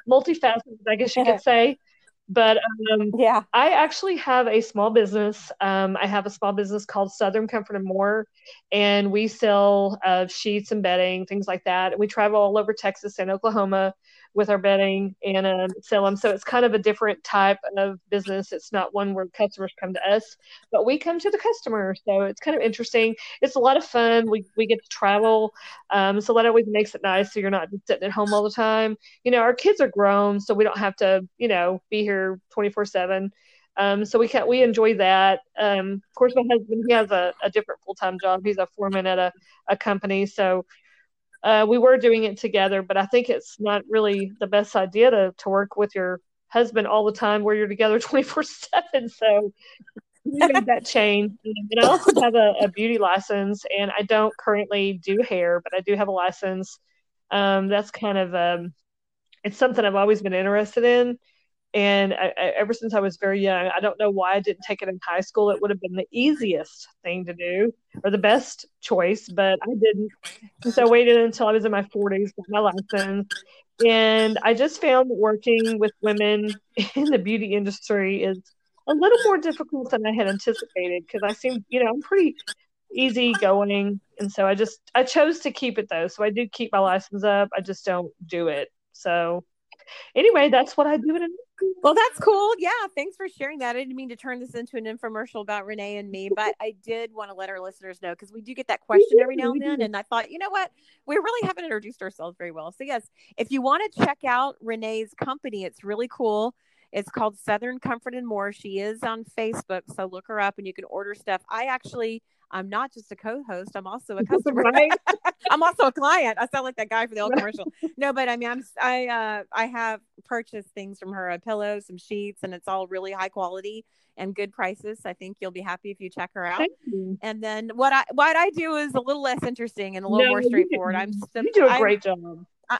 multifaceted, I guess you could say. But um, yeah, I actually have a small business. Um, I have a small business called Southern Comfort and More, and we sell uh, sheets and bedding, things like that. We travel all over Texas and Oklahoma with our bedding and um, sell them. So it's kind of a different type of business. It's not one where customers come to us, but we come to the customer. So it's kind of interesting. It's a lot of fun. We, we get to travel. Um, so that always makes it nice. So you're not just sitting at home all the time. You know, our kids are grown, so we don't have to, you know, be here 24 seven. Um, so we can we enjoy that. Um, of course, my husband he has a, a different full time job. He's a foreman at a, a company, so uh, we were doing it together, but I think it's not really the best idea to, to work with your husband all the time where you're together 24 7. So made that change. And I also have a, a, beauty license, and I don't currently do hair, but I do have a license. Um, that's kind of um, it's something I've always been interested in. And I, I, ever since I was very young, I don't know why I didn't take it in high school. It would have been the easiest thing to do or the best choice, but I didn't. And so I waited until I was in my 40s, got my license. And I just found working with women in the beauty industry is a little more difficult than I had anticipated because I seem, you know, I'm pretty easy going. And so I just, I chose to keep it though. So I do keep my license up. I just don't do it. So anyway, that's what I do. In well, that's cool. Yeah, thanks for sharing that. I didn't mean to turn this into an infomercial about Renee and me, but I did want to let our listeners know because we do get that question every now and then. And I thought, you know what? We really haven't introduced ourselves very well. So, yes, if you want to check out Renee's company, it's really cool. It's called Southern Comfort and More. She is on Facebook, so look her up and you can order stuff. I actually I'm not just a co-host. I'm also a customer. Right? I'm also a client. I sound like that guy for the old commercial. No, but I mean, I'm I uh I have purchased things from her, a pillow, some sheets, and it's all really high quality and good prices. I think you'll be happy if you check her out. And then what I what I do is a little less interesting and a little no, more straightforward. I'm sim- you do a great I'm, job. I,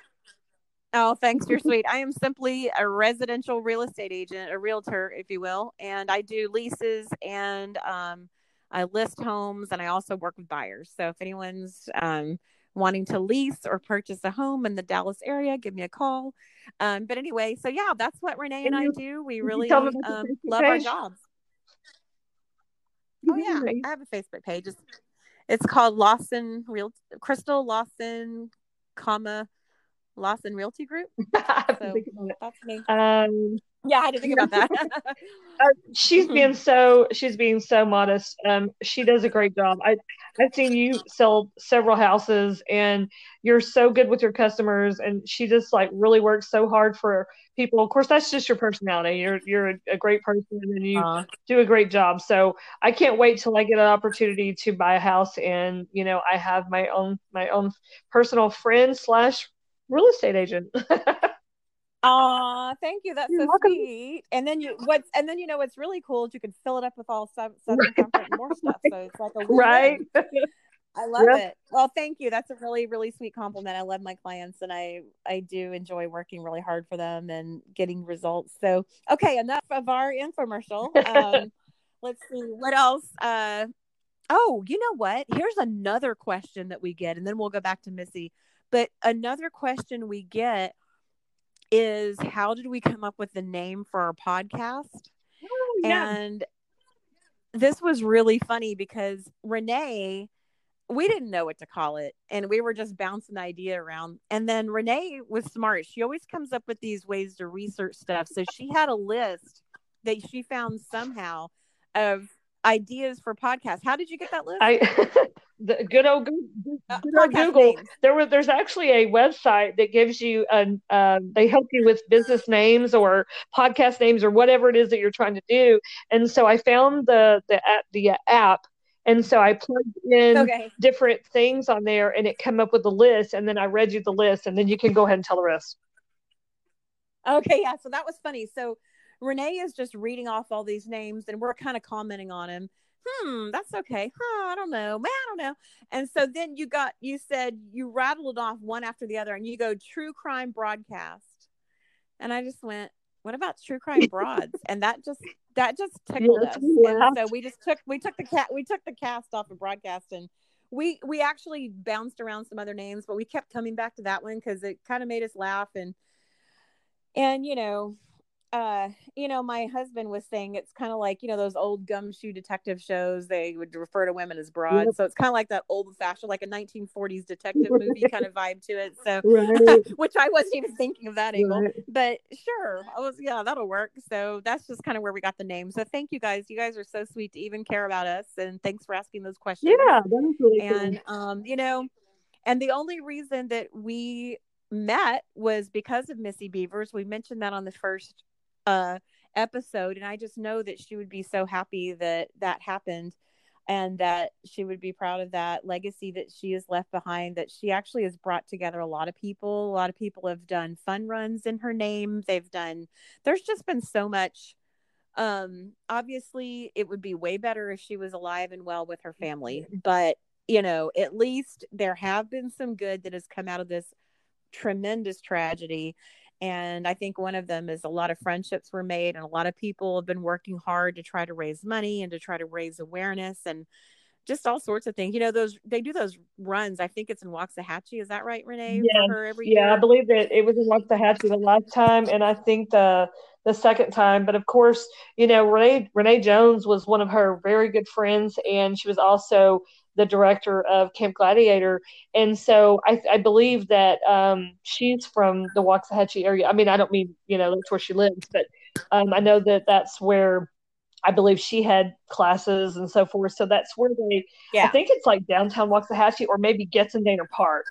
oh, thanks. You're sweet. I am simply a residential real estate agent, a realtor, if you will, and I do leases and um I list homes and I also work with buyers. So if anyone's um, wanting to lease or purchase a home in the Dallas area, give me a call. Um, but anyway, so yeah, that's what Renee and I do. We really um, love page? our jobs. Oh yeah, I have a Facebook page. It's, it's called Lawson Real Crystal Lawson, comma Lawson Realty Group. So that's me. Um, yeah, I had to think about that. uh, she's being so she's being so modest. Um, she does a great job. I I've seen you sell several houses, and you're so good with your customers. And she just like really works so hard for people. Of course, that's just your personality. You're you're a, a great person, and you uh, do a great job. So I can't wait till I get an opportunity to buy a house, and you know I have my own my own personal friend slash real estate agent. Aw, thank you. That's You're so welcome. sweet. And then you what's and then you know what's really cool is you can fill it up with all Southern Comfort and more stuff. So it's like a right. I love yep. it. Well, thank you. That's a really, really sweet compliment. I love my clients and I, I do enjoy working really hard for them and getting results. So, okay, enough of our infomercial. Um, let's see what else. Uh, oh, you know what? Here's another question that we get, and then we'll go back to Missy. But another question we get is how did we come up with the name for our podcast? Oh, yeah. And this was really funny because Renee we didn't know what to call it and we were just bouncing the idea around and then renee was smart she always comes up with these ways to research stuff so she had a list that she found somehow of ideas for podcasts how did you get that list i the good old, good, uh, old google names. there was there's actually a website that gives you an uh, they help you with business names or podcast names or whatever it is that you're trying to do and so i found the the the app and so I plugged in okay. different things on there and it came up with a list. And then I read you the list and then you can go ahead and tell the rest. Okay. Yeah. So that was funny. So Renee is just reading off all these names and we're kind of commenting on him. Hmm, that's okay. Huh, I don't know. Man, I don't know. And so then you got, you said you rattled off one after the other and you go true crime broadcast. And I just went, what about true crime broads? and that just that just tickled us. And so we just took we took the cat we took the cast off of broadcast and we we actually bounced around some other names, but we kept coming back to that one because it kind of made us laugh and and you know uh, you know, my husband was saying it's kind of like, you know, those old gumshoe detective shows. They would refer to women as broads. Yep. So it's kind of like that old fashioned, like a 1940s detective movie kind of vibe to it. So, right. which I wasn't even thinking of that angle, right. but sure. I was, yeah, that'll work. So that's just kind of where we got the name. So thank you guys. You guys are so sweet to even care about us. And thanks for asking those questions. Yeah. Really and, cool. um, you know, and the only reason that we met was because of Missy Bevers. We mentioned that on the first uh, episode, and I just know that she would be so happy that that happened, and that she would be proud of that legacy that she has left behind. That she actually has brought together a lot of people. A lot of people have done fun runs in her name. They've done. There's just been so much. Um, obviously, it would be way better if she was alive and well with her family, but you know, at least there have been some good that has come out of this tremendous tragedy and I think one of them is a lot of friendships were made, and a lot of people have been working hard to try to raise money and to try to raise awareness and just all sorts of things. You know, those they do those runs. I think it's in Waxahachie. Is that right, Renee? Yeah, yeah. Year? I believe that it was in Waxahachie the last time, and I think the the second time. But of course, you know, Renee Renee Jones was one of her very good friends, and she was also the director of Camp Gladiator, and so I, I believe that um, she's from the Waxahachie area. I mean, I don't mean you know that's where she lives, but um, I know that that's where I believe she had classes and so forth. So that's where they. Yeah. I think it's like downtown Waxahachie or maybe Getzendaner Park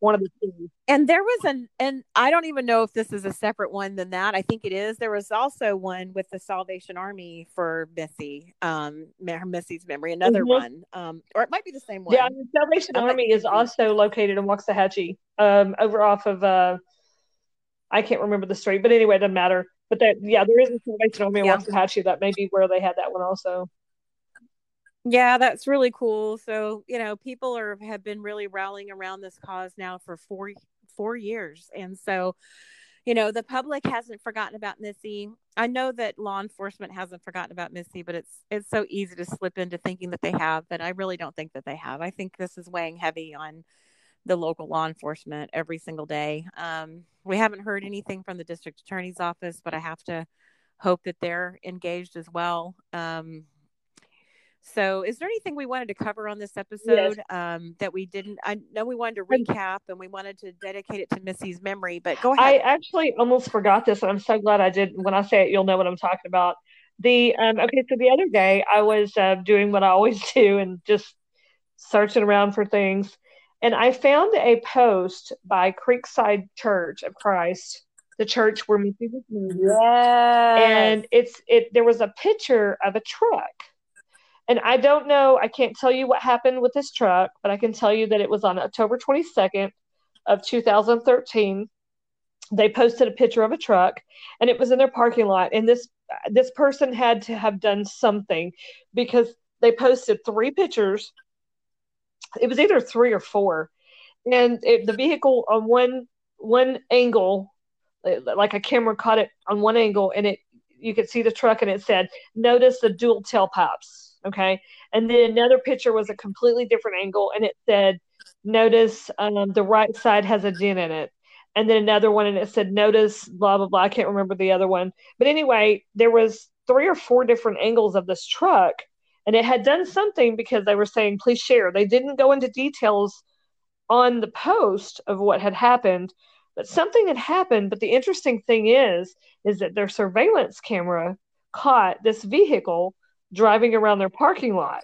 one of the two. And there was an, and I don't even know if this is a separate one than that. I think it is. There was also one with the Salvation Army for Missy, um, Missy's memory, another mm-hmm. one, um, or it might be the same one. Yeah, the Salvation I'm Army is also located in Waxahachie, um, over off of, uh, I can't remember the street, but anyway, it doesn't matter. But that, yeah, there is a Salvation Army in yeah. Waxahachie. That may be where they had that one also. Yeah, that's really cool. So, you know, people are have been really rallying around this cause now for four four years. And so, you know, the public hasn't forgotten about Missy. I know that law enforcement hasn't forgotten about Missy, but it's it's so easy to slip into thinking that they have, but I really don't think that they have. I think this is weighing heavy on the local law enforcement every single day. Um, we haven't heard anything from the district attorney's office, but I have to hope that they're engaged as well. Um, so, is there anything we wanted to cover on this episode yes. um, that we didn't? I know we wanted to recap and we wanted to dedicate it to Missy's memory, but go ahead. I actually almost forgot this, and I'm so glad I did. When I say it, you'll know what I'm talking about. The um, okay, so the other day I was uh, doing what I always do and just searching around for things, and I found a post by Creekside Church of Christ, the church where Missy was moved. Yes. And it's it. There was a picture of a truck and I don't know, I can't tell you what happened with this truck, but I can tell you that it was on October 22nd of 2013. They posted a picture of a truck and it was in their parking lot and this this person had to have done something because they posted three pictures it was either three or four, and it, the vehicle on one one angle, like a camera caught it on one angle, and it you could see the truck, and it said, "Notice the dual tailpipes." Okay, and then another picture was a completely different angle, and it said, "Notice um, the right side has a dent in it." And then another one, and it said, "Notice blah blah blah." I can't remember the other one, but anyway, there was three or four different angles of this truck and it had done something because they were saying please share they didn't go into details on the post of what had happened but something had happened but the interesting thing is is that their surveillance camera caught this vehicle driving around their parking lot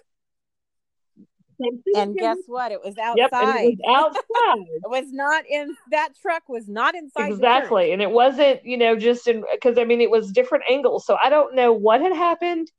and guess what? It was outside. Yep, it was outside. it was not in that truck was not inside. Exactly, and it wasn't you know just in because I mean it was different angles. So I don't know what had happened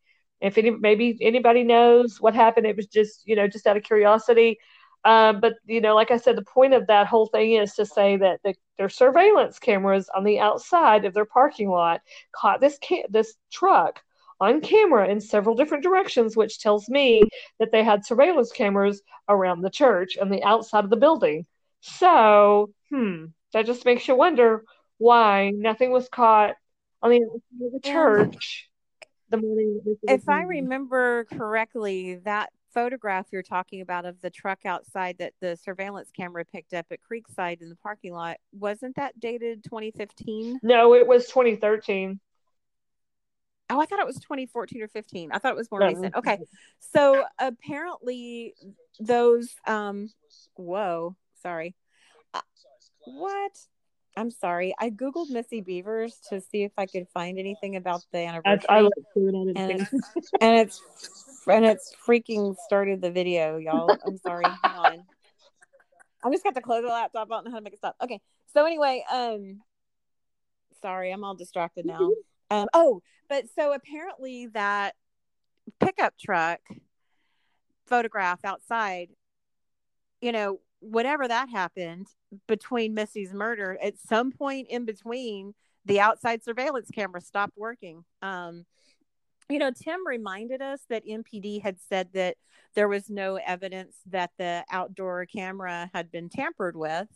if any, maybe anybody knows what happened, it was just, you know, just out of curiosity. Um, but you know, like I said, the point of that whole thing is to say that the, their surveillance cameras on the outside of their parking lot caught this ca- this truck on camera in several different directions, which tells me that they had surveillance cameras around the church and the outside of the building. So, hmm, that just makes you wonder why nothing was caught on the outside of the church the morning. If I remember correctly, that photograph you're talking about of the truck outside that the surveillance camera picked up at Creekside in the parking lot wasn't that dated 2015? No, it was 2013. Oh, I thought it was 2014 or 15. I thought it was more no. recent. Okay. So apparently those um whoa, sorry. Uh, what? I'm sorry. I googled Missy Bevers to see if I could find anything about the anniversary. I, I and, it's, and it's and it's freaking started the video, y'all. I'm sorry. Hang on. I'm just got to close the laptop. I don't know how to make it stop. Okay. So anyway, um, sorry, I'm all distracted now. Um, oh, but so apparently that pickup truck photograph outside, you know, whenever that happened between Missy's murder, at some point in between, the outside surveillance camera stopped working. Um, you know, Tim reminded us that MPD had said that there was no evidence that the outdoor camera had been tampered with.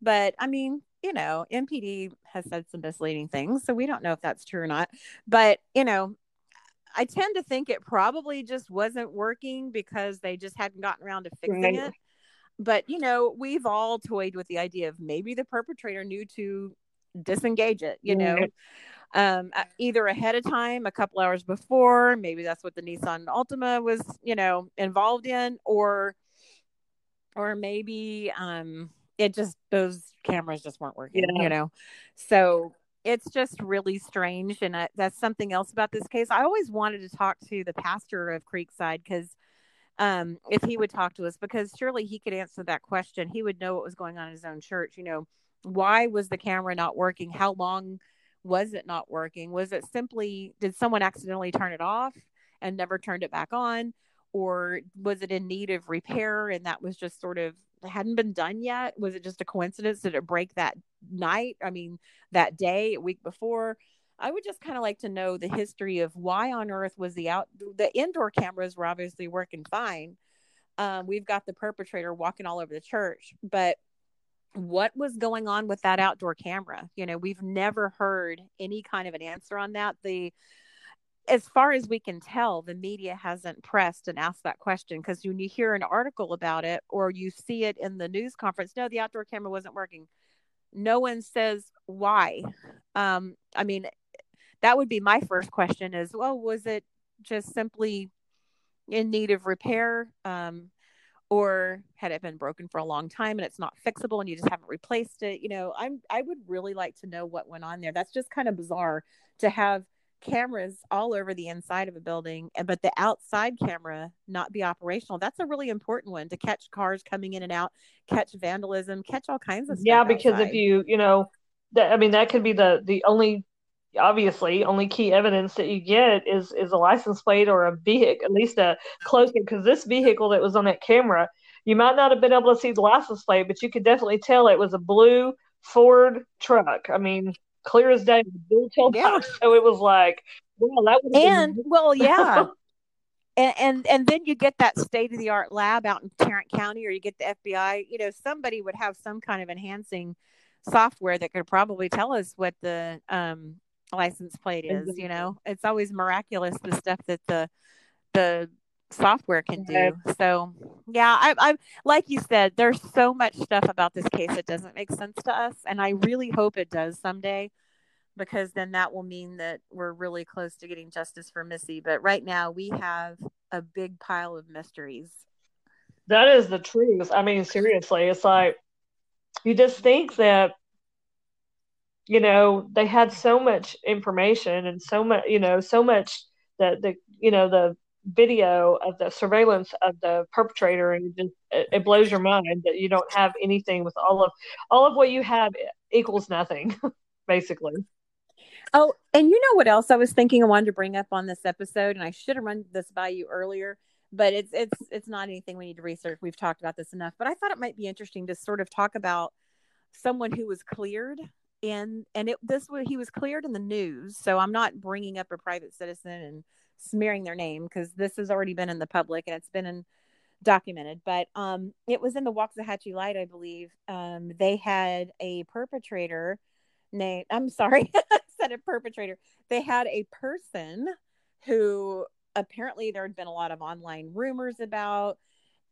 But I mean, you know, MPD has said some misleading things, so we don't know if that's true or not. But, you know, I tend to think it probably just wasn't working because they just hadn't gotten around to fixing right. it but you know we've all toyed with the idea of maybe the perpetrator knew to disengage it you know um, either ahead of time a couple hours before maybe that's what the nissan altima was you know involved in or or maybe um it just those cameras just weren't working yeah. you know so it's just really strange and I, that's something else about this case i always wanted to talk to the pastor of creekside because um, if he would talk to us, because surely he could answer that question. He would know what was going on in his own church. You know, why was the camera not working? How long was it not working? Was it simply, did someone accidentally turn it off and never turned it back on? Or was it in need of repair and that was just sort of hadn't been done yet? Was it just a coincidence? Did it break that night? I mean, that day, a week before? I would just kind of like to know the history of why on earth was the out the indoor cameras were obviously working fine. Um, we've got the perpetrator walking all over the church, but what was going on with that outdoor camera? You know, we've never heard any kind of an answer on that. The as far as we can tell, the media hasn't pressed and asked that question because when you hear an article about it or you see it in the news conference, no, the outdoor camera wasn't working. No one says why. Um, I mean, that would be my first question is well was it just simply in need of repair um, or had it been broken for a long time and it's not fixable and you just haven't replaced it you know i'm i would really like to know what went on there that's just kind of bizarre to have cameras all over the inside of a building but the outside camera not be operational that's a really important one to catch cars coming in and out catch vandalism catch all kinds of stuff yeah because outside. if you you know that i mean that could be the the only obviously only key evidence that you get is is a license plate or a vehicle at least a close because this vehicle that was on that camera you might not have been able to see the license plate but you could definitely tell it was a blue ford truck i mean clear as day dual tail yeah. so it was like well that would and been... well yeah and, and and then you get that state of the art lab out in Tarrant County, or you get the FBI. You know, somebody would have some kind of enhancing software that could probably tell us what the um, license plate is. You know, it's always miraculous the stuff that the the software can do. So yeah, I, I like you said, there's so much stuff about this case that doesn't make sense to us, and I really hope it does someday because then that will mean that we're really close to getting justice for Missy. But right now, we have a big pile of mysteries. That is the truth. I mean, seriously, it's like you just think that you know they had so much information and so much you know so much that the you know the video of the surveillance of the perpetrator and it, just, it blows your mind that you don't have anything with all of all of what you have equals nothing basically Oh, and you know what else I was thinking I wanted to bring up on this episode, and I should have run this by you earlier, but it's it's it's not anything we need to research. We've talked about this enough, but I thought it might be interesting to sort of talk about someone who was cleared and and it this was he was cleared in the news. So I'm not bringing up a private citizen and smearing their name because this has already been in the public and it's been in documented but um it was in the waxahachie light i believe um they had a perpetrator named i'm sorry said a perpetrator. They had a person who apparently there had been a lot of online rumors about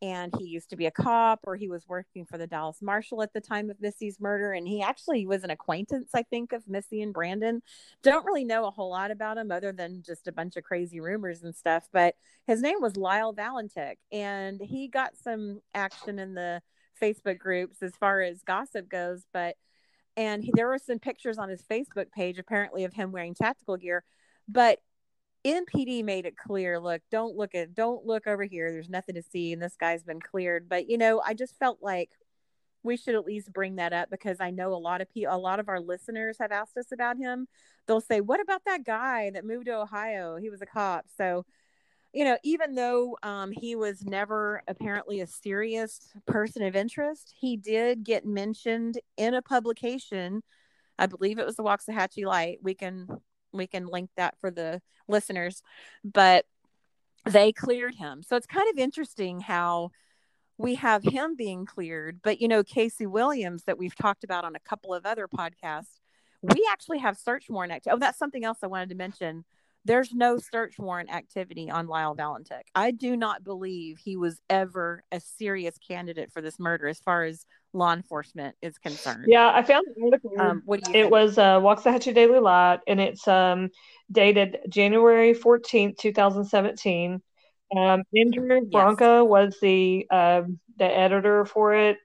and he used to be a cop or he was working for the Dallas Marshal at the time of Missy's murder and he actually was an acquaintance I think of Missy and Brandon. Don't really know a whole lot about him other than just a bunch of crazy rumors and stuff, but his name was Lyle Valentik and he got some action in the Facebook groups as far as gossip goes, but and he, there were some pictures on his Facebook page apparently of him wearing tactical gear, but MPD made it clear, look, don't look at don't look over here. There's nothing to see and this guy's been cleared. But you know, I just felt like we should at least bring that up because I know a lot of people a lot of our listeners have asked us about him. They'll say, "What about that guy that moved to Ohio? He was a cop." So you know, even though um, he was never apparently a serious person of interest, he did get mentioned in a publication. I believe it was the Waxahachie Light. We can we can link that for the listeners, but they cleared him. So it's kind of interesting how we have him being cleared, but you know, Casey Williams that we've talked about on a couple of other podcasts, we actually have search warrant activity. Oh, that's something else I wanted to mention there's no search warrant activity on Lyle Valentik. I do not believe he was ever a serious candidate for this murder as far as law enforcement is concerned. Yeah, I found article. Um, what do you it think? was uh, Waxahachie Daily Light, and it's um, dated January 14th, 2017. Um, Andrew yes. Branca was the um, the editor for it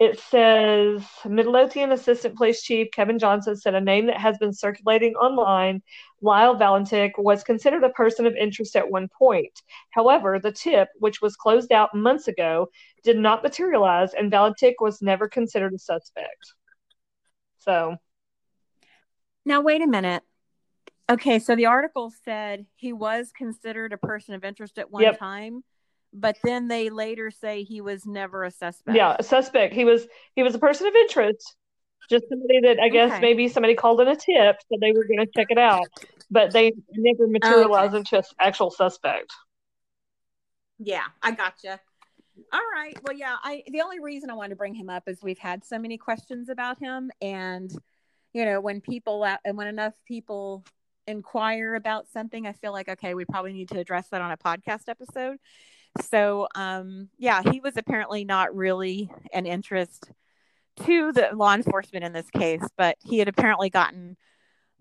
it says Midlothian Assistant Police Chief Kevin Johnson said a name that has been circulating online, Lyle Valentik, was considered a person of interest at one point. However, the tip, which was closed out months ago, did not materialize, and Valentik was never considered a suspect. So. Now, wait a minute. Okay, so the article said he was considered a person of interest at one yep. time but then they later say he was never a suspect. Yeah, a suspect. He was he was a person of interest. Just somebody that I guess okay. maybe somebody called in a tip, so they were going to check it out, but they never materialized okay. into an actual suspect. Yeah, I gotcha. All right. Well, yeah. I the only reason I wanted to bring him up is we've had so many questions about him, and you know, when people uh, and when enough people inquire about something, I feel like okay, we probably need to address that on a podcast episode. So, um, yeah, he was apparently not really an interest to the law enforcement in this case, but he had apparently gotten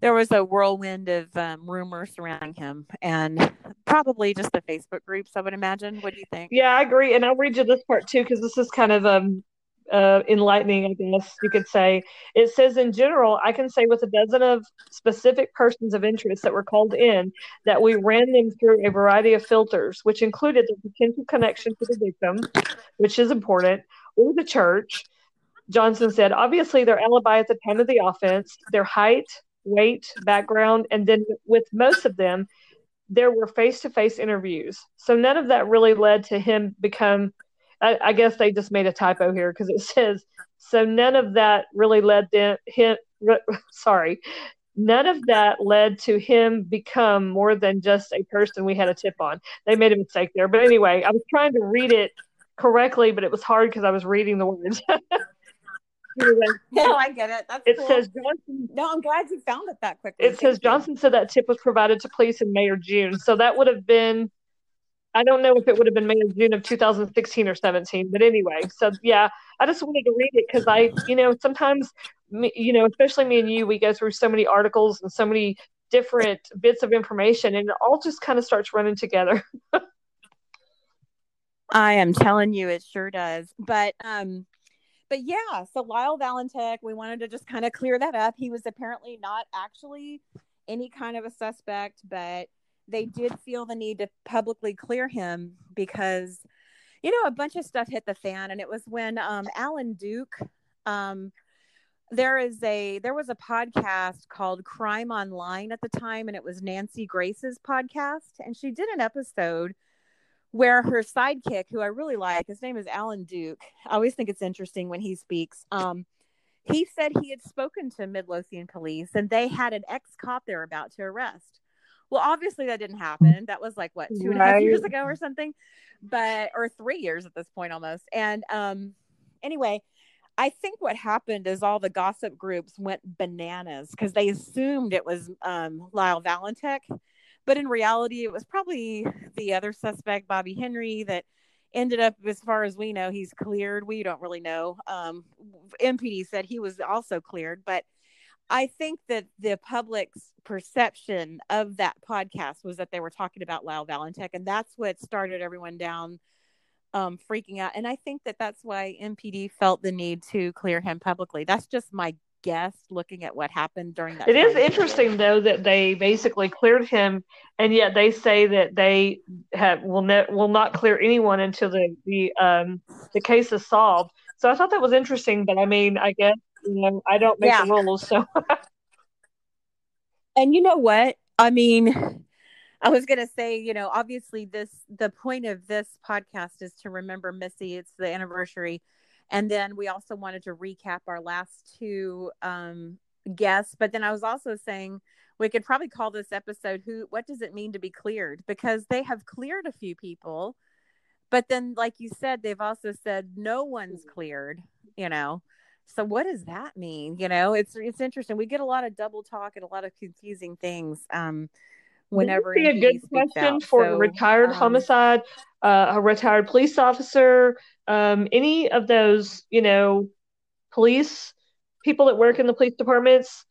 there was a whirlwind of um, rumors surrounding him and probably just the Facebook groups, I would imagine. What do you think? Yeah, I agree. And I'll read you this part too, because this is kind of um, uh, enlightening, I guess you could say. It says, in general, I can say with a dozen of specific persons of interest that were called in that we ran them through a variety of filters, which included the potential connection to the victim, which is important, or the church. Johnson said, obviously, their alibi at the time of the offense, their height, weight, background, and then with most of them, there were face to face interviews. So none of that really led to him become I, I guess they just made a typo here because it says so none of that really led them him sorry none of that led to him become more than just a person we had a tip on. They made a mistake there. But anyway, I was trying to read it correctly, but it was hard because I was reading the words. no, I get it. That's it cool. says Johnson. No, I'm glad you found it that quickly. It says you. Johnson said that tip was provided to police in May or June. So that would have been, I don't know if it would have been May or June of 2016 or 17. But anyway, so yeah, I just wanted to read it because I, you know, sometimes, me, you know, especially me and you, we go through so many articles and so many different bits of information, and it all just kind of starts running together. I am telling you, it sure does. But um, but yeah, so Lyle Valentek, we wanted to just kind of clear that up. He was apparently not actually any kind of a suspect, but they did feel the need to publicly clear him because, you know, a bunch of stuff hit the fan, and it was when um, Alan Duke. Um, there is a there was a podcast called Crime Online at the time, and it was Nancy Grace's podcast, and she did an episode where her sidekick, who I really like, his name is Alan Duke. I always think it's interesting when he speaks. Um, he said he had spoken to Midlothian police and they had an ex cop they're about to arrest. Well, obviously that didn't happen. That was like what two and a half Right. years ago or something, but or three years at this point almost. And um, anyway, I think what happened is all the gossip groups went bananas because they assumed it was um, Lyle Valentek, but in reality, it was probably the other suspect, Bobby Henry, that ended up, as far as we know, he's cleared. We don't really know. Um, MPD said he was also cleared, but I think that the public's perception of that podcast was that they were talking about Lyle Valentek, and that's what started everyone down um, freaking out. And I think that that's why MPD felt the need to clear him publicly. That's just my guess, looking at what happened during that. It is interesting though that they basically cleared him, and yet they say that they have will ne- will not clear anyone until the the um the case is solved. So I thought that was interesting, but I mean, I guess you know I don't make Yeah. the rules, so And you know what? I mean, I was going to say, you know, obviously this the point of this podcast is to remember Missy. It's the anniversary. And then we also wanted to recap our last two um guests, but then I was also saying we could probably call this episode who what does it mean to be cleared because they have cleared a few people. But then like you said they've also said no one's cleared, you know. So what does that mean? You know, it's it's interesting. We get a lot of double talk and a lot of confusing things. Um, whenever be a good question out. for So, a retired um, homicide, uh, a retired police officer, um, any of those, you know, police people that work in the police departments.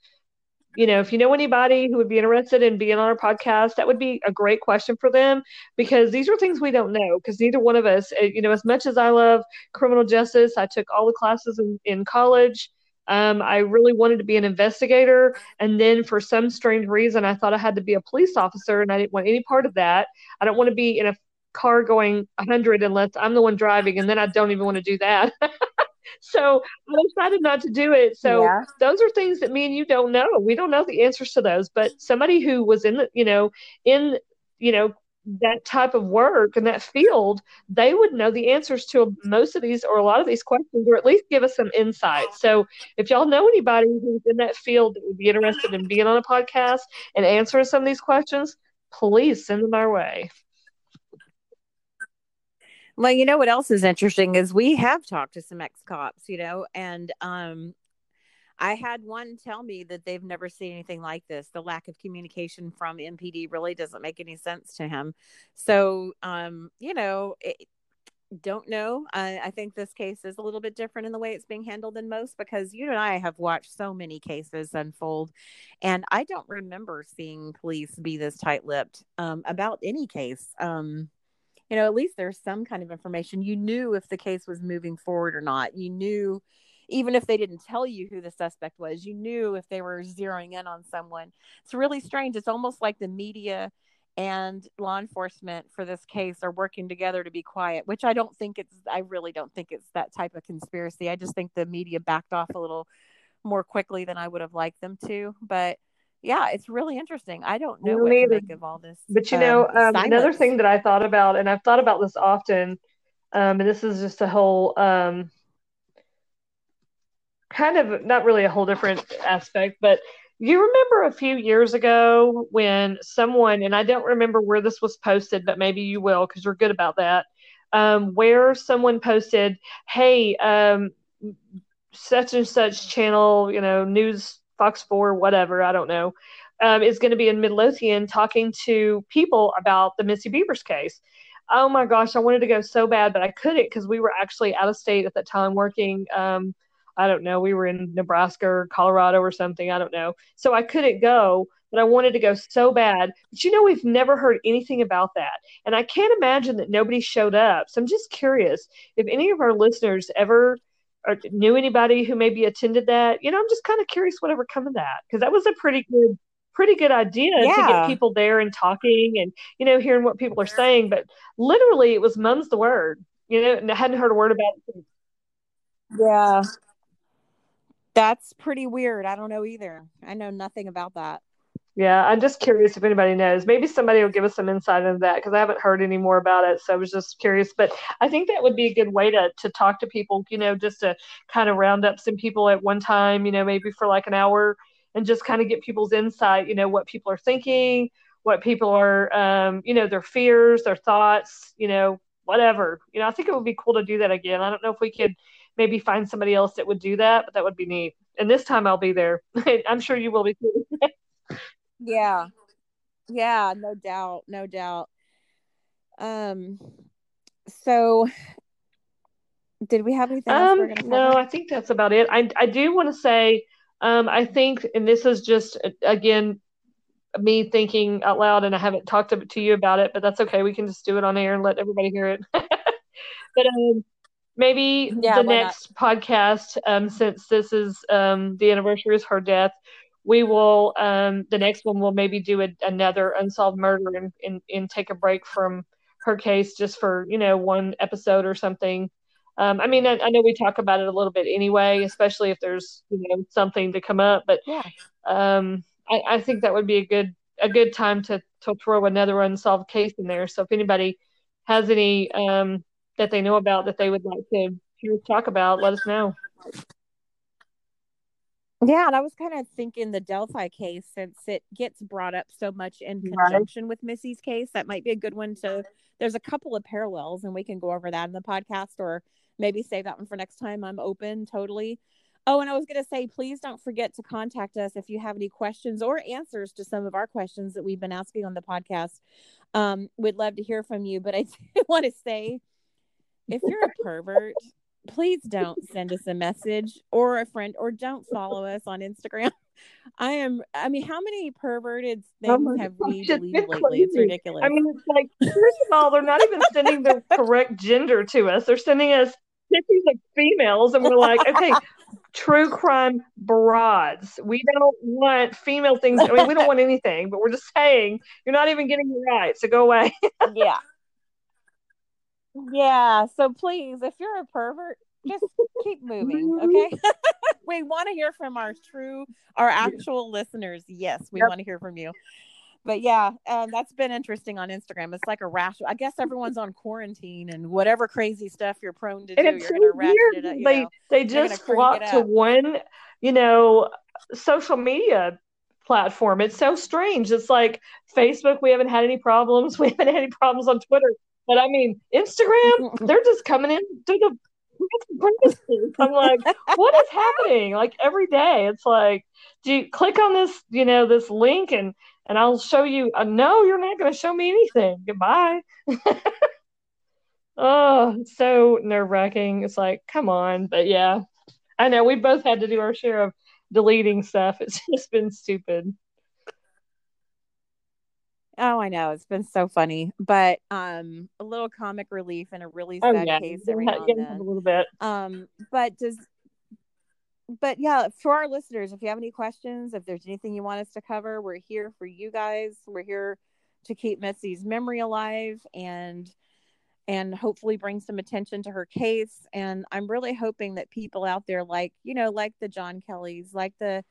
You know, if you know anybody who would be interested in being on our podcast, that would be a great question for them because these are things we don't know because neither one of us, uh, you know, as much as I love criminal justice, I took all the classes in, in college. Um, I really wanted to be an investigator. And then for some strange reason, I thought I had to be a police officer and I didn't want any part of that. I don't want to be in a car going 100 unless I'm the one driving, and then I don't even want to do that. so I decided not to do it. So yeah. those are things that me and you don't know. We don't know the answers to those, but somebody who was in the, you know, in, you know, that type of work and that field, they would know the answers to most of these or a lot of these questions, or at least give us some insight. So if y'all know anybody who's in that field that would be interested in being on a podcast and answering some of these questions, please send them our way. Well, you know what else is interesting is we have talked to some ex cops, you know, and um, I had one tell me that they've never seen anything like this. The lack of communication from MPD really doesn't make any sense to him. So, um, you know, it, don't know. I, I think this case is a little bit different in the way it's being handled than most because you and I have watched so many cases unfold, and I don't remember seeing police be this tight lipped um, about any case. Um, you know, at least there's some kind of information. You knew if the case was moving forward or not. You knew, even if they didn't tell you who the suspect was, you knew if they were zeroing in on someone. It's really strange. It's almost like the media and law enforcement for this case are working together to be quiet, which I don't think it's, I really don't think it's that type of conspiracy. I just think the media backed off a little more quickly than I would have liked them to. But yeah, it's really interesting. I don't know what to make of all this. But you um, know, um, another thing that I thought about, and I've thought about this often, um, and this is just a whole um, kind of not really a whole different aspect, but you remember a few years ago when someone, and I don't remember where this was posted, but maybe you will because you're good about that, um, where someone posted, hey, um, such and such channel, you know, news, Fox 4, whatever, I don't know, um, is going to be in Midlothian talking to people about the Missy Bevers case. Oh my gosh, I wanted to go so bad, but I couldn't because we were actually out of state at that time working. Um, I don't know, we were in Nebraska or Colorado or something. I don't know. So I couldn't go, but I wanted to go so bad. But you know, we've never heard anything about that. And I can't imagine that nobody showed up. So I'm just curious if any of our listeners ever or knew anybody who maybe attended that. You know, I'm just kind of curious whatever come of that because that was a pretty good pretty good idea yeah. to get people there and talking and you know hearing what people are saying but literally it was mum's the word you know and i hadn't heard a word about it. Yeah. That's pretty weird. I don't know either. I know nothing about that yeah, I'm just curious if anybody knows. Maybe somebody will give us some insight into that because I haven't heard any more about it. So I was just curious. But I think that would be a good way to to talk to people, you know, just to kind of round up some people at one time, you know, maybe for like an hour and just kind of get people's insight, you know, what people are thinking, what people are um, you know, their fears, their thoughts, you know, whatever. You know, I think it would be cool to do that again. I don't know if we could maybe find somebody else that would do that, but that would be neat. And this time I'll be there. I'm sure you will be too. Yeah. Yeah, no doubt, no doubt. Um so did we have anything um, No, I think that's about it. I I do want to say um I think and this is just again me thinking out loud and I haven't talked to, to you about it, but that's okay. We can just do it on air and let everybody hear it. but um maybe yeah, the next not? podcast um since this is um the anniversary is her death we will um, the next one will maybe do a, another unsolved murder and, and, and take a break from her case just for you know one episode or something. Um, i mean I, I, know we talk about it a little bit anyway especially if there's you know something to come up but yeah. um, I, I, think that would be a good a good time to to throw another unsolved case in there. So if anybody has any um, that they know about that they would like to hear talk about let us know yeah, and I was kind of thinking the Delphi case, since it gets brought up so much in conjunction right. with Missy's case, that might be a good one to. There's a couple of parallels, and we can go over that in the podcast, or maybe save that one for next time. I'm open totally. Oh, and I was going to say, please don't forget to contact us if you have any questions or answers to some of our questions that we've been asking on the podcast. Um, we'd love to hear from you, but I want to say, if you're a pervert please don't send us a message or a friend or don't follow us on Instagram. I am I mean, how many perverted things oh have we deleted lately? It's ridiculous. I mean, it's like first of all, they're not even sending the correct gender to us. They're sending us pictures of females and we're like, okay, true crime broads. We don't want female things. I mean, we don't want anything, but we're just saying you're not even getting it right. So go away. yeah. Yeah. So please, if you're a pervert, just keep moving. Okay. we want to hear from our true, our actual listeners. Yes, we yep. want to hear from you. But yeah, um, that's been interesting on Instagram. It's like a rash. I guess everyone's on quarantine and whatever crazy stuff you're prone to do, you're so going to ratchet. They, know, they just flock to one, you know, social media platform. It's so strange. It's like Facebook, we haven't had any problems. We haven't had any problems on Twitter. But I mean, Instagram, they're just coming in through the I'm like, what is happening? Like every day, it's like, do you click on this, you know, this link and and I'll show you. Uh, no, you're not going to show me anything. Goodbye. oh, so nerve wracking. It's like, come on, but yeah, I know we both had to do our share of deleting stuff. It's just been stupid. Oh, I know. It's been so funny, but um, a little comic relief in a really oh, sad oh, yeah. case every now and then. A little bit. Um, but does, but yeah, for our listeners, if you have any questions, if there's anything you want us to cover, we're here for you guys. We're here to keep Missy's memory alive and and hopefully bring some attention to her case. And I'm really hoping that people out there, like you know, like the John Kellys, like the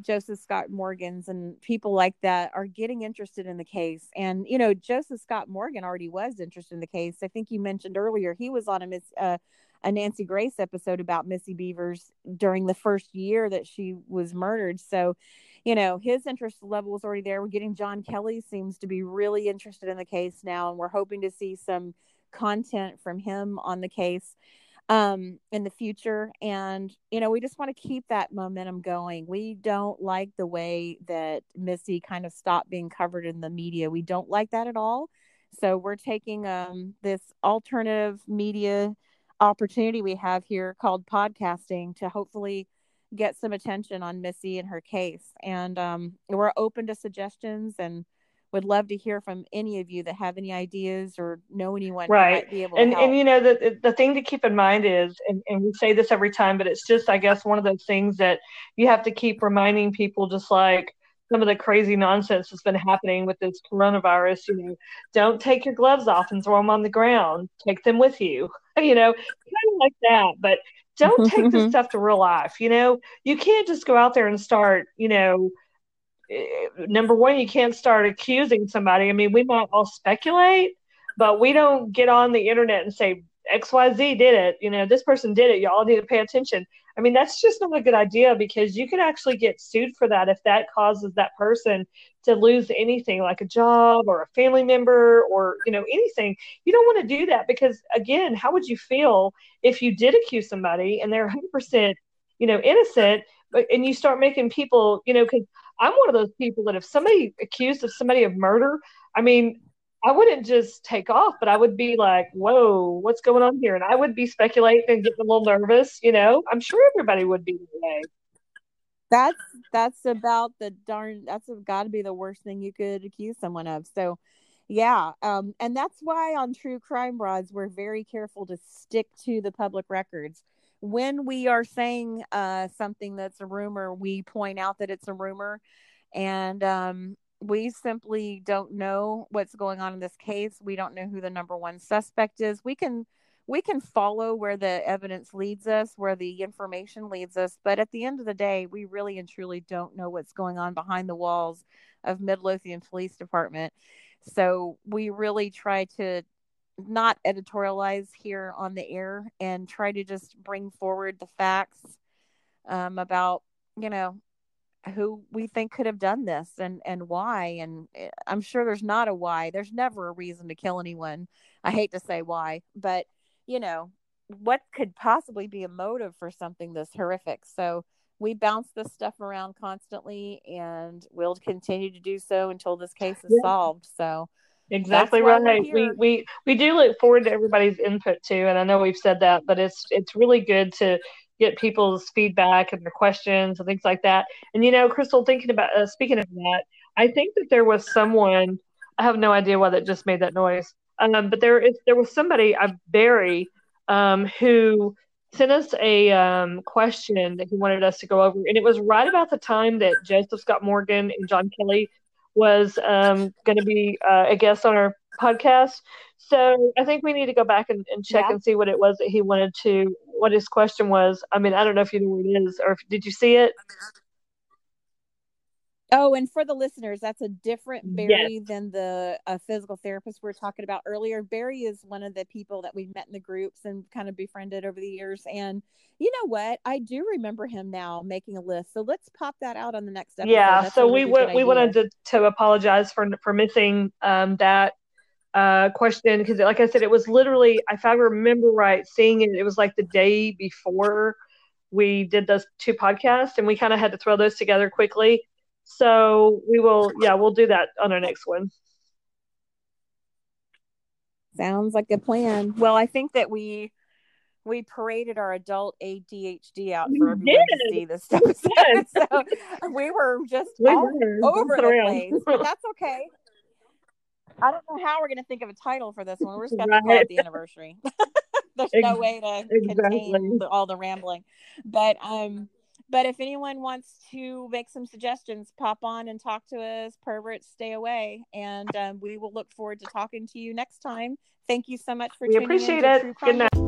Joseph Scott Morgans and people like that are getting interested in the case. And you know, Joseph Scott Morgan already was interested in the case. I think you mentioned earlier he was on a Miss uh, a Nancy Grace episode about Missy Bevers during the first year that she was murdered. So you know, his interest level was already there. We're getting John Kelly seems to be really interested in the case now, and we're hoping to see some content from him on the case um in the future. And you know we just want to keep that momentum going. We don't like the way that missy kind of stopped being covered in the media. We don't like that at all. So we're taking um this alternative media opportunity we have here called podcasting to hopefully get some attention on Missy and her case. And um, we're open to suggestions and would love to hear from any of you that have any ideas or know anyone right. and and you know the the thing to keep in mind is and, and we say this every time but it's just i guess one of those things that you have to keep reminding people just like some of the crazy nonsense that's been happening with this coronavirus you know don't take your gloves off and throw them on the ground. Take them with you. You know kind of like that but don't take this stuff to real life. You know, you can't just go out there and start, you know, Eh, number one, you can't start accusing somebody. I mean, we might all speculate, but we don't get on the internet and say, XYZ did it. You know, this person did it. Y'all need to pay attention. I mean, that's just not a good idea because you can actually get sued for that if that causes that person to lose anything like a job or a family member or, you know, anything. You don't want to do that because, again, how would you feel if you did accuse somebody and they're 100%, you know, innocent, but, and you start making people, you know, because I'm one of those people that if somebody accused of somebody of murder, I mean, I wouldn't just take off, but I would be like, whoa, what's going on here? And I would be speculating and getting a little nervous, you know. I'm sure everybody would be way. That's that's about the darn that's gotta be the worst thing you could accuse someone of. So yeah. Um, and that's why on True Crime Broads we're very careful to stick to the public records. When we are saying uh something that's a rumor, we point out that it's a rumor and um we simply don't know what's going on in this case. We don't know who the number one suspect is. We can we can follow where the evidence leads us, where the information leads us, but at the end of the day, we really and truly don't know what's going on behind the walls of Midlothian Police Department. So we really try to not editorialize here on the air and try to just bring forward the facts um, about you know who we think could have done this and and why. And eh, i'm sure there's not a why. There's never a reason to kill anyone. I hate to say why but you know what could possibly be a motive for something this horrific? So we bounce this stuff around constantly and we'll continue to do so until this case is yeah. solved. So exactly right we, we we do look forward to everybody's input too and i know we've said that but it's it's really good to get people's feedback and their questions and things like that. And you know, Crystal, thinking about uh, speaking of that, I think that there was someone. I have no idea why that just made that noise. Um, but there is there was somebody, I uh, Barry, um, who sent us a um, question that he wanted us to go over, and it was right about the time that Joseph Scott Morgan and John Kelly was um, going to be uh, a guest on our podcast. So I think we need to go back and, and check yeah. and see what it was that he wanted to, what his question was. I mean, I don't know if you know what it is, or if, did you see it? Oh, and for the listeners, that's a different Barry yes. than the uh, physical therapist we were talking about earlier. Barry is one of the people that we've met in the groups and kind of befriended over the years. And you know what? I do remember him now making a list. So let's pop that out on the next episode. Yeah. That's so we w- we wanted to, to apologize for for missing um, that uh, question because, like I said, it was literally, if I remember right, seeing it, it was like the day before we did those two podcasts, and we kind of had to throw those together quickly so we will, yeah, we'll do that on our next one. Sounds like a plan. Well, I think that we we paraded our adult ADHD out for everyone to see this stuff. so we were just we all were. over the place, but that's okay. I don't know how we're going to think of a title for this one. We're just going right. to call it the anniversary. There's no way to exactly. contain the, all the rambling, but um, but if anyone wants to make some suggestions, pop on and talk to us. Perverts, stay away. And um, we will look forward to talking to you next time. Thank you so much for joining us. we appreciate it. Good night.